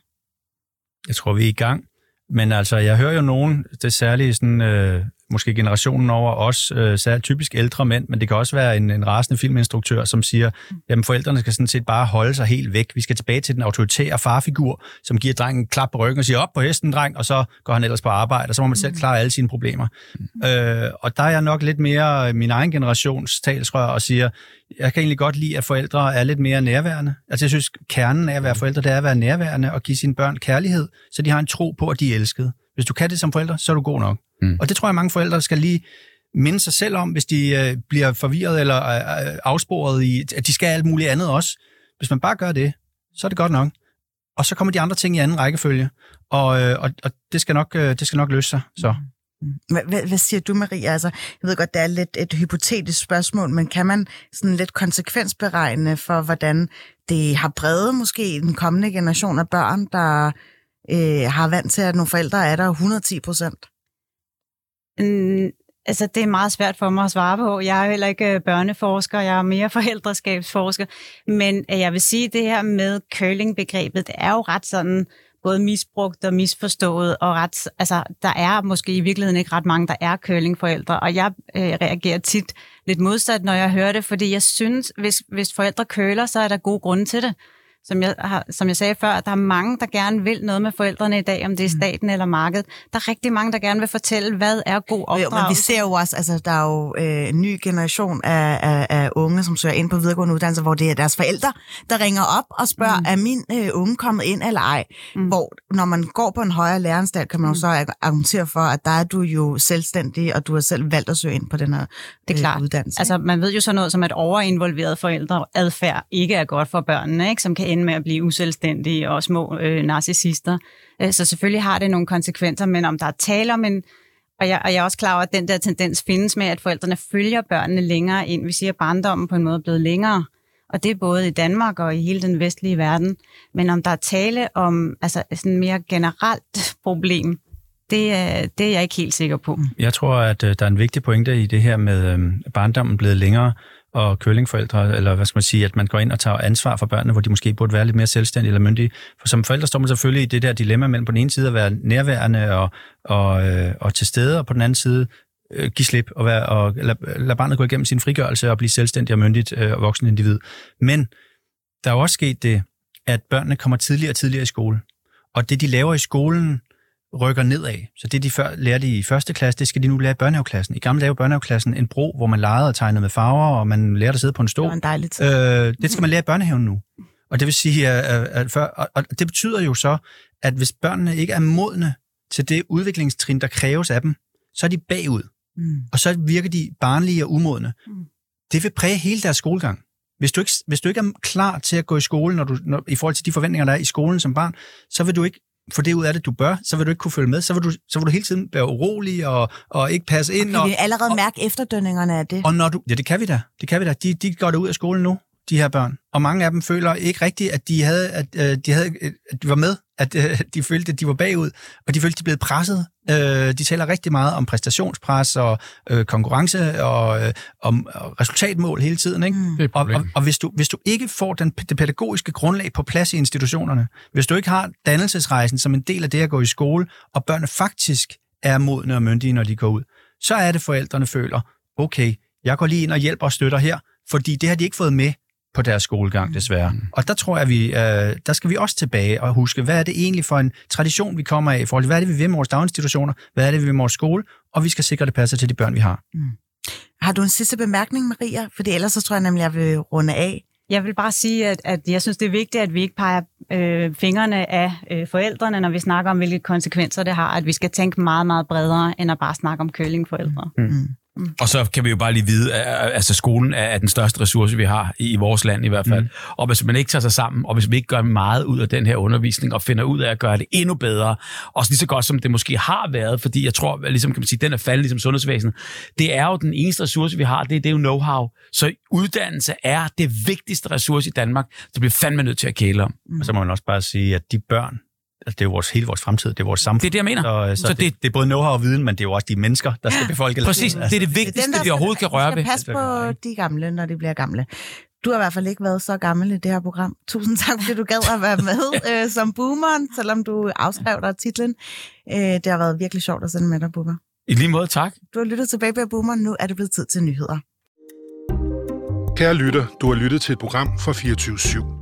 S9: Jeg tror, vi er i gang. Men altså, jeg hører jo nogen, det særlige sådan, øh, måske generationen over os, øh, særligt typisk ældre mænd, men det kan også være en, en rasende filminstruktør, som siger, jamen forældrene skal sådan set bare holde sig helt væk. Vi skal tilbage til den autoritære farfigur, som giver drengen en klap på ryggen og siger, op på hesten, dreng, og så går han ellers på arbejde, og så må man selv klare alle sine problemer. Mm. Øh, og der er jeg nok lidt mere min egen generations talsrør og siger, jeg kan egentlig godt lide, at forældre er lidt mere nærværende. Altså jeg synes, kernen af at være forældre, det er at være nærværende og give sine børn kærlighed, så de har en tro på, at de er elskede. Hvis du kan det som forældre, så er du god nok. Mm. Og det tror jeg, mange forældre skal lige minde sig selv om, hvis de øh, bliver forvirret eller øh, afsporet i, at de skal alt muligt andet også. Hvis man bare gør det, så er det godt nok. Og så kommer de andre ting i anden rækkefølge. Og, øh, og, og det, skal nok, øh, det skal nok løse sig. Så.
S1: Hvad, hvad, hvad siger du, Maria? Altså, jeg ved godt, det er lidt et hypotetisk spørgsmål, men kan man sådan lidt konsekvensberegne for, hvordan det har bredet måske den kommende generation af børn, der øh, har vant til, at nogle forældre er der 110 procent?
S8: Mm, altså, det er meget svært for mig at svare på. Jeg er heller ikke øh, børneforsker, jeg er mere forældreskabsforsker. Men øh, jeg vil sige, at det her med curling-begrebet, det er jo ret sådan både misbrugt og misforstået, og ret, altså, der er måske i virkeligheden ikke ret mange, der er curlingforældre, og jeg øh, reagerer tit lidt modsat, når jeg hører det, fordi jeg synes, hvis, hvis forældre køler, så er der gode grunde til det som jeg, har, som jeg sagde før, at der er mange, der gerne vil noget med forældrene i dag, om det er mm. staten eller markedet. Der er rigtig mange, der gerne vil fortælle, hvad er god opdragelse.
S1: Jo, men vi ser jo også, altså der er jo øh, en ny generation af, af, af unge, som søger ind på videregående uddannelser, hvor det er deres forældre, der ringer op og spørger, mm. er min øh, unge kommet ind eller ej? Mm. Hvor når man går på en højere læreranstalt, kan man jo mm. så argumentere for, at der er du jo selvstændig, og du har selv valgt at søge ind på den her
S8: det er klart.
S1: Øh, uddannelse.
S8: Altså man ved jo så noget som, at overinvolveret forældreadfærd ikke er godt for børnene, ikke? som kan ende med at blive uselvstændige og små øh, narcissister. Øh, så selvfølgelig har det nogle konsekvenser, men om der er tale om en... Og jeg, og jeg er også klar over, at den der tendens findes med, at forældrene følger børnene længere ind. Vi siger, at barndommen på en måde er blevet længere. Og det er både i Danmark og i hele den vestlige verden. Men om der er tale om altså, sådan mere generelt problem, det er, det er jeg ikke helt sikker på.
S9: Jeg tror, at øh, der er en vigtig pointe i det her med øh, barndommen blevet længere og kølingforældre, eller hvad skal man sige, at man går ind og tager ansvar for børnene, hvor de måske burde være lidt mere selvstændige eller myndige. For som forældre står man selvfølgelig i det der dilemma mellem på den ene side at være nærværende og, og, øh, og til stede, og på den anden side øh, give slip og, være, og lade, lade barnet gå igennem sin frigørelse og blive selvstændig og myndigt øh, og voksen individ. Men der er jo også sket det, at børnene kommer tidligere og tidligere i skole. Og det, de laver i skolen, rykker nedad. Så det, de før lærte i første klasse, det skal de nu lære i børnehaveklassen. I gamle dage var børnehaveklassen en bro, hvor man legede og tegnede med farver, og man lærte at sidde på en stol.
S1: Det var en dejlig tid.
S9: Øh, det skal man lære i børnehaven nu. Og det vil sige, at, at før, og, og det betyder jo så, at hvis børnene ikke er modne til det udviklingstrin, der kræves af dem, så er de bagud. Mm. Og så virker de barnlige og umodne. Mm. Det vil præge hele deres skolegang. Hvis du, ikke, hvis du ikke er klar til at gå i skole, når du, når, i forhold til de forventninger, der er i skolen som barn, så vil du ikke få det ud af det, du bør, så vil du ikke kunne følge med. Så vil du, så vil du hele tiden være urolig og, og ikke passe ind.
S1: Og kan vi allerede og, mærke efterdønningerne af det?
S9: Og når du, ja, det kan vi da. Det kan vi da. De, de går da ud af skolen nu, de her børn. Og mange af dem føler ikke rigtigt, at de, havde, at, øh, de, havde, at de var med, at øh, de følte, at de var bagud, og de følte, at de blev presset. Øh, de taler rigtig meget om præstationspres og øh, konkurrence og, øh, om resultatmål hele tiden. Ikke? Mm. Og, og, og hvis, du, hvis du ikke får den, det pædagogiske grundlag på plads i institutionerne, hvis du ikke har dannelsesrejsen som en del af det at gå i skole, og børnene faktisk er modne og myndige, når de går ud, så er det, forældrene føler, okay, jeg går lige ind og hjælper og støtter her, fordi det har de ikke fået med på deres skolegang, desværre. Mm. Og der tror jeg, vi, øh, der skal vi også tilbage og huske, hvad er det egentlig for en tradition, vi kommer af i forhold til, hvad er det, vi vil med vores daginstitutioner, hvad er det, vi vil med vores skole, og vi skal sikre, at det passer til de børn, vi har. Mm.
S1: Har du en sidste bemærkning, Maria? For ellers så tror jeg nemlig, jeg vil runde af.
S8: Jeg vil bare sige, at, at jeg synes, det er vigtigt, at vi ikke peger øh, fingrene af øh, forældrene, når vi snakker om, hvilke konsekvenser det har, at vi skal tænke meget, meget bredere, end at bare snakke om kølingforældre. Mm.
S2: Mm. Og så kan vi jo bare lige vide, at altså skolen er den største ressource, vi har i vores land i hvert fald. Mm. Og hvis man ikke tager sig sammen, og hvis vi ikke gør meget ud af den her undervisning, og finder ud af at gøre det endnu bedre, også lige så godt som det måske har været, fordi jeg tror, ligesom kan man sige, den er faldet ligesom sundhedsvæsenet, det er jo den eneste ressource, vi har, det, det er jo know-how. Så uddannelse er det vigtigste ressource i Danmark, det bliver fandme nødt til at kæle om.
S9: Mm. Og så må man også bare sige, at de børn, altså det er jo vores, hele vores fremtid, det er vores samfund.
S2: Det er det, jeg mener.
S9: Så, så, så det, det, det er både know-how og viden, men det er jo også de mennesker, der skal befolke
S2: Præcis, det er det vigtigste, det, vi overhovedet kan røre ved.
S1: Pas på de gamle, når de bliver gamle. Du har i hvert fald ikke været så gammel i det her program. Tusind tak, fordi du gad at være med øh, som boomeren, selvom du afskrev dig titlen. Øh, det har været virkelig sjovt at sende med dig, Bubber.
S2: I lige måde, tak.
S1: Du har lyttet til Baby Boomer. Nu er det blevet tid til nyheder.
S10: Kære lytter, du har lyttet til et program fra 24 /7.